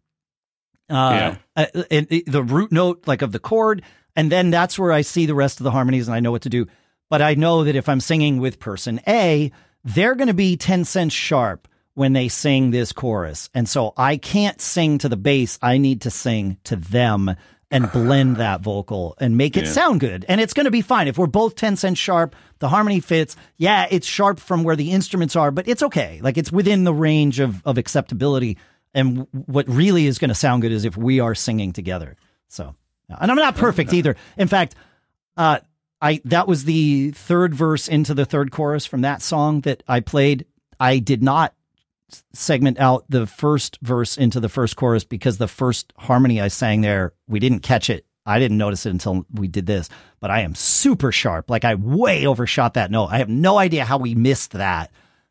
Uh, uh, and the- the root note, like of the chord, and then that's where I see the rest of the harmonies and I know what to do. But I know that if I'm singing with person A, they're going to be 10 cents sharp when they sing this chorus. And so I can't sing to the bass. I need to sing to them and blend that vocal and make it Yeah. sound good. And it's going to be fine. If we're both 10 cents sharp, the harmony fits. Yeah, it's sharp from where the instruments are, but it's okay. Like it's within the range of, of acceptability. And what really is going to sound good is if we are singing together. So, and I'm not perfect either. In fact, uh, I that was the third verse into the third chorus from that song that I played. I did not segment out the first verse into the first chorus because the first harmony I sang there, we didn't catch it. I didn't notice it until we did this, but I am super sharp. Like I way overshot that note. I have no idea how we missed that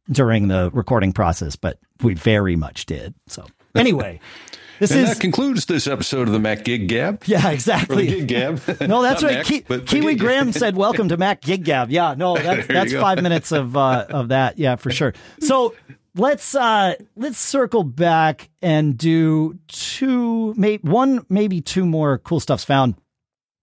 during the recording process, but we very much did. So anyway, this And is that concludes this episode of the Mac Gig Gab. yeah, exactly. Gig Gab. No, that's right. Mac, Ki- Kiwi Graham said, "Welcome to Mac Gig Gab." Yeah, no, that's that's five minutes of uh, of that. Yeah, for sure. So let's uh, let's circle back and do two, may- one, maybe two more cool stuffs found.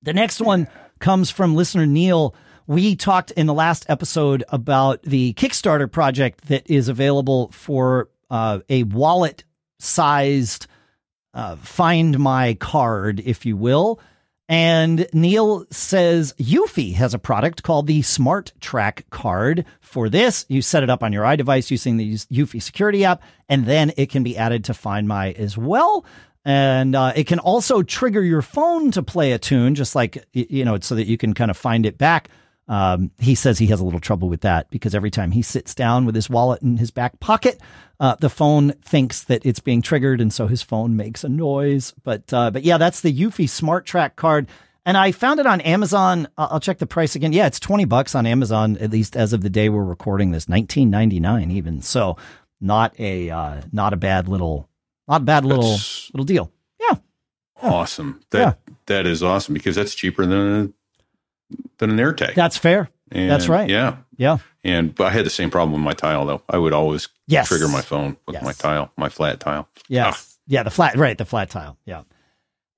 The next one comes from listener Neil. We talked in the last episode about the Kickstarter project that is available for uh, a wallet sized uh, find my card, if you will. And Neil says Eufy has a product called the Smart Track card. For this, you set it up on your iDevice using the Eufy security app, and then it can be added to Find My as well. And uh, it can also trigger your phone to play a tune, just like, you know, so that you can kind of find it back. Um, he says he has a little trouble with that because every time he sits down with his wallet in his back pocket, uh, the phone thinks that it's being triggered, and so his phone makes a noise. But uh, but yeah, that's the Eufy Smart Track card, and I found it on Amazon. I'll check the price again. Yeah, it's twenty bucks on Amazon at least as of the day we're recording this, nineteen ninety nine even. So not a uh, not a bad little not a bad little That's- little deal. Yeah, Awesome. That that is awesome because that's cheaper than a, than an AirTag. that's fair. And, that's right. Yeah. Yeah. And but I had the same problem with my tile though. I would always Yes. trigger my phone with Yes. my tile, my flat tile. Yes. Yeah, the flat right, the flat tile. Yeah.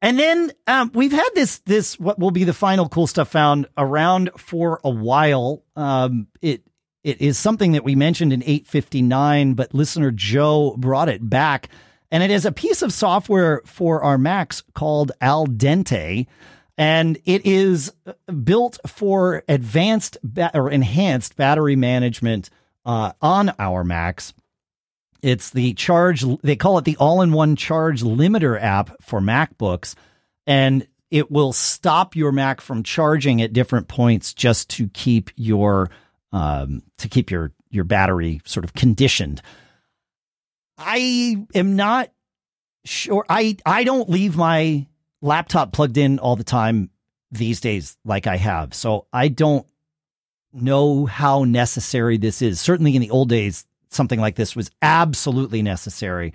And then um, we've had this this what will be the final cool stuff found around for a while. Um, it it is something that we mentioned in 859, but listener Joe brought it back, and it is a piece of software for our Macs called Al Dente, and it is built for advanced ba- or enhanced battery management uh, on our Macs. It's the charge, they call it the all in one charge limiter app for MacBooks. And it will stop your Mac from charging at different points just to keep your, um, to keep your, your battery sort of conditioned. I am not sure. I, I don't leave my laptop plugged in all the time these days like I have. So I don't know how necessary this is. Certainly in the old days, something like this was absolutely necessary.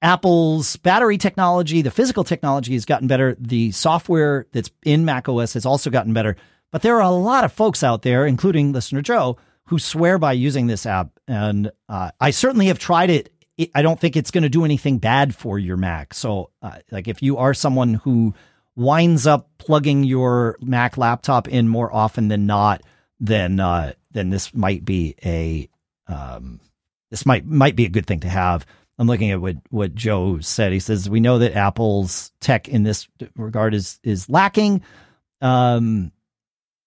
Apple's battery technology, the physical technology has gotten better. The software that's in macOS has also gotten better. But there are a lot of folks out there, including listener Joe, who swear by using this app. And uh, I certainly have tried it. It- I don't think it's going to do anything bad for your Mac. So, uh, like, if you are someone who winds up plugging your Mac laptop in more often than not, then uh, then this might be a um, this might might be a good thing to have. I'm looking at what what Joe said. He says we know that Apple's tech in this regard is is lacking. Um,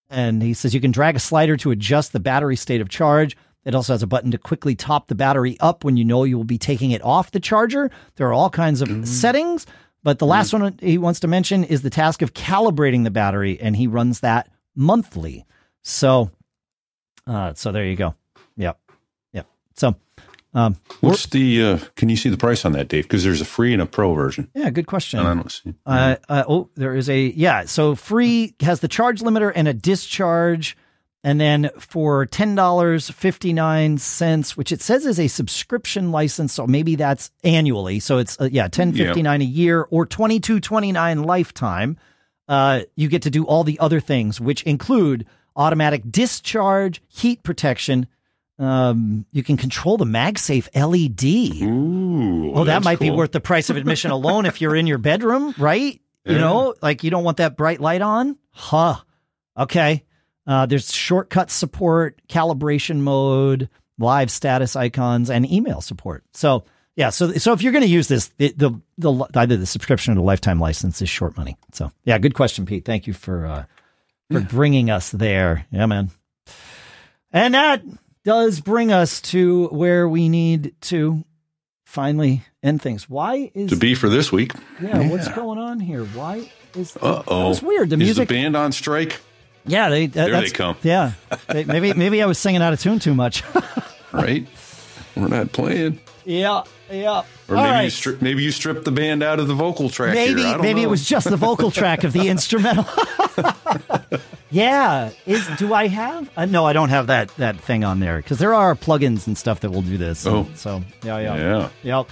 and he says you can drag a slider to adjust the battery state of charge. It also has a button to quickly top the battery up when you know you will be taking it off the charger. There are all kinds of settings, but the last one he wants to mention is the task of calibrating the battery, and he runs that monthly. So, uh, so there you go. Yep, yep. So, um, What's the? Uh, can you see the price on that, Dave? Because there's a free and a pro version. yeah, good question. I don't see. Uh, uh, oh, there is a yeah. So free has the charge limiter and a discharge, and then for ten dollars fifty nine cents, which it says is a subscription license, so maybe that's annually. So it's uh, yeah ten fifty nine a year or twenty two twenty nine lifetime. Uh, you get to do all the other things, which include automatic discharge, heat protection. Um, you can control the MagSafe LED. Ooh, Well, that might be worth the price of admission alone if you're in your bedroom, right? You Yeah. know, like you don't want that bright light on. Huh. Okay. Uh, there's shortcut support, calibration mode, live status icons, and email support. So yeah, so so if you're going to use this, the, the the either the subscription or the lifetime license is short money. So yeah, good question, Pete. Thank you for uh, for bringing us there. Yeah, man. And that does bring us to where we need to finally end things. Why is to be for this week. yeah, what's going on here? Why is Uh oh, That's weird. The Is music the band on strike? Yeah, they that, There they that's- come. Yeah. They- maybe maybe I was singing out of tune too much. Right, we're not playing. yeah, yeah. Or All maybe you right. strip maybe you stripped the band out of the vocal track. maybe here. I don't maybe it was just the vocal track of the instrumental. yeah, is do I have? Uh, no, I don't have that that thing on there because there are plugins and stuff that will do this. Oh. so yeah, yeah, Yeah. Yep.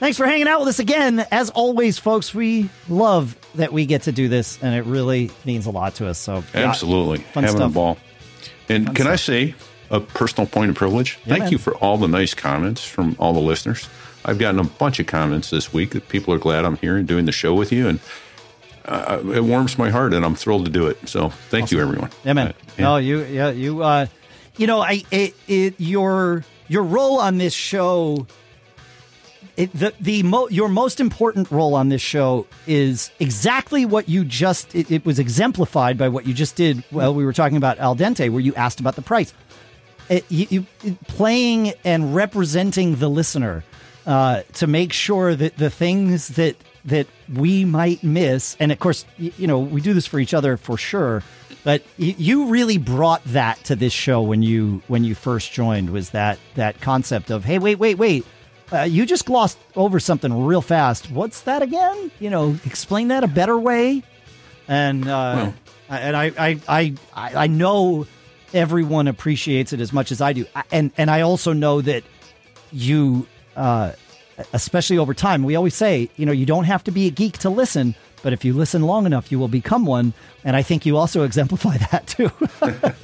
Thanks for hanging out with us again. As always, folks, we love that we get to do this, and it really means a lot to us. So, yeah. Absolutely. Fun Having stuff. a ball. And can I say a personal point of privilege? Thank man. you for all the nice comments from all the listeners. I've gotten a bunch of comments this week that people are glad I'm here and doing the show with you. And uh, it warms my heart, and I'm thrilled to do it. So thank you, everyone. Yeah, man. Uh, yeah. No, you, yeah, you, uh, you know, I, it, it, your, your role on this show, it, the, the, mo- your most important role on this show is exactly what you just, it, it was exemplified by what you just did. Well, we were talking about Al Dente, where you asked about the price. It, you, you, it- playing and representing the listener uh, to make sure that the things that that we might miss, and of course, y- you know, we do this for each other for sure. But you really brought that to this show when you when you first joined. Was that that concept of hey, wait, wait, wait. Uh, you just glossed over something real fast. What's that again? You know, explain that a better way. And uh, and I, I I I I know everyone appreciates it as much as I do. I- And and I also know that you, uh, especially over time, we always say, you know, you don't have to be a geek to listen, but if you listen long enough, you will become one. And I think you also exemplify that too.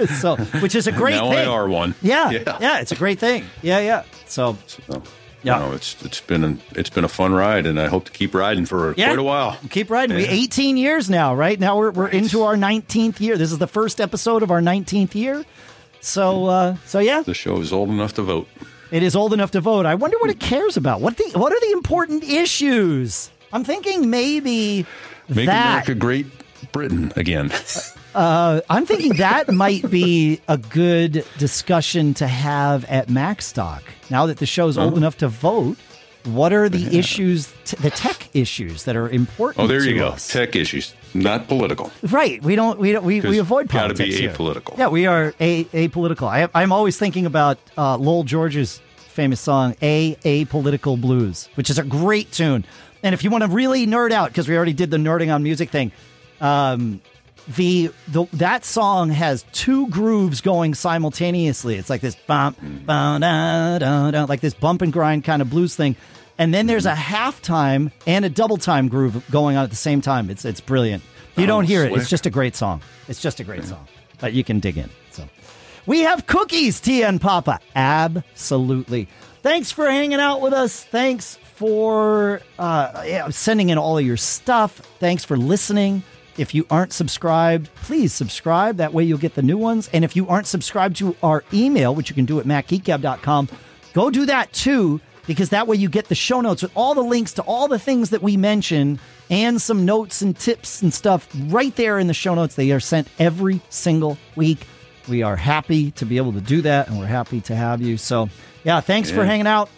so, which is a great now thing. I are one. Yeah, yeah, it's a great thing. Yeah, yeah. So, So, Yeah. no, it's it's been a, it's been a fun ride, and I hope to keep riding for Yeah. quite a while. keep riding. We Yeah. 18 years now, right? Now we're we're into our 19th year. This is the first episode of our 19th year. So, uh, so yeah, The show is old enough to vote. It is old enough to vote. I wonder what it cares about. What the what are the important issues? I'm thinking maybe Make that. America great Britain again. I'm thinking that might be a good discussion to have at Macstock. Now that the show's old enough to vote, what are the issues, t- the tech issues that are important? Oh, there you go. us? Tech issues, not political. Right. We don't. We don't. We, we avoid politics. gotta politics. be here. apolitical. Yeah, we are a apolitical. I, I'm always thinking about uh, Lowell George's famous song "A Apolitical Blues," which is a great tune. And if you want to really nerd out, because we already did the nerding on music thing, um, the, the that song has two grooves going simultaneously. It's like this bump, ba, da, da, da, like this bump and grind kind of blues thing. And then there's a halftime and a double time groove going on at the same time. It's it's brilliant. You Oh, don't hear it. It's just a great song. It's just a great song. But you can dig in. So we have cookies, Tia and Papa. Absolutely. Thanks for hanging out with us. Thanks for uh, sending in all of your stuff. Thanks for listening. If you aren't subscribed, please subscribe. That way you'll get the new ones. And if you aren't subscribed to our email, which you can do at macgeekgab.com, go do that too, because that way you get the show notes with all the links to all the things that we mention and some notes and tips and stuff right there in the show notes. They are sent every single week. We are happy to be able to do that, and we're happy to have you. So, yeah, thanks for hanging out.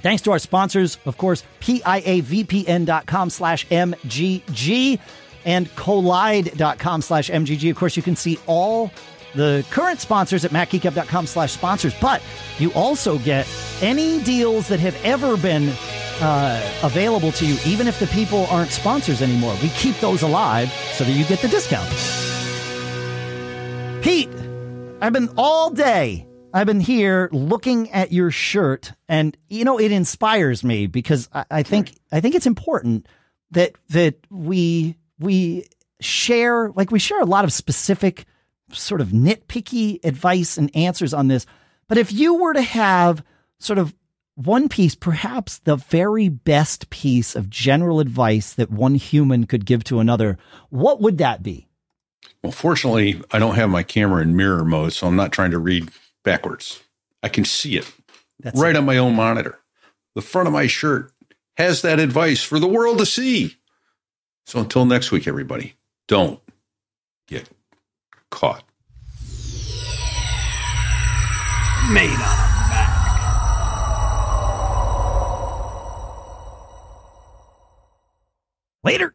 Thanks to our sponsors, of course, piavpn.com slash MGG and kolide.com slash MGG. Of course, you can see all the current sponsors at macgeekgab.com slash sponsors, but you also get any deals that have ever been uh, available to you, even if the people aren't sponsors anymore. We keep those alive so that you get the discount. Pete, I've been all day. I've been here looking at your shirt, and you know it inspires me because I, I think I think it's important that that we we share like we share a lot of specific sort of nitpicky advice and answers on this. But if you were to have sort of one piece, perhaps the very best piece of general advice that one human could give to another, what would that be? Well, fortunately, I don't have my camera in mirror mode, so I'm not trying to read backwards. I can see it That's right on my own monitor. The front of my shirt has that advice for the world to see. So until next week, everybody, don't get caught. Made on a Mac. Later.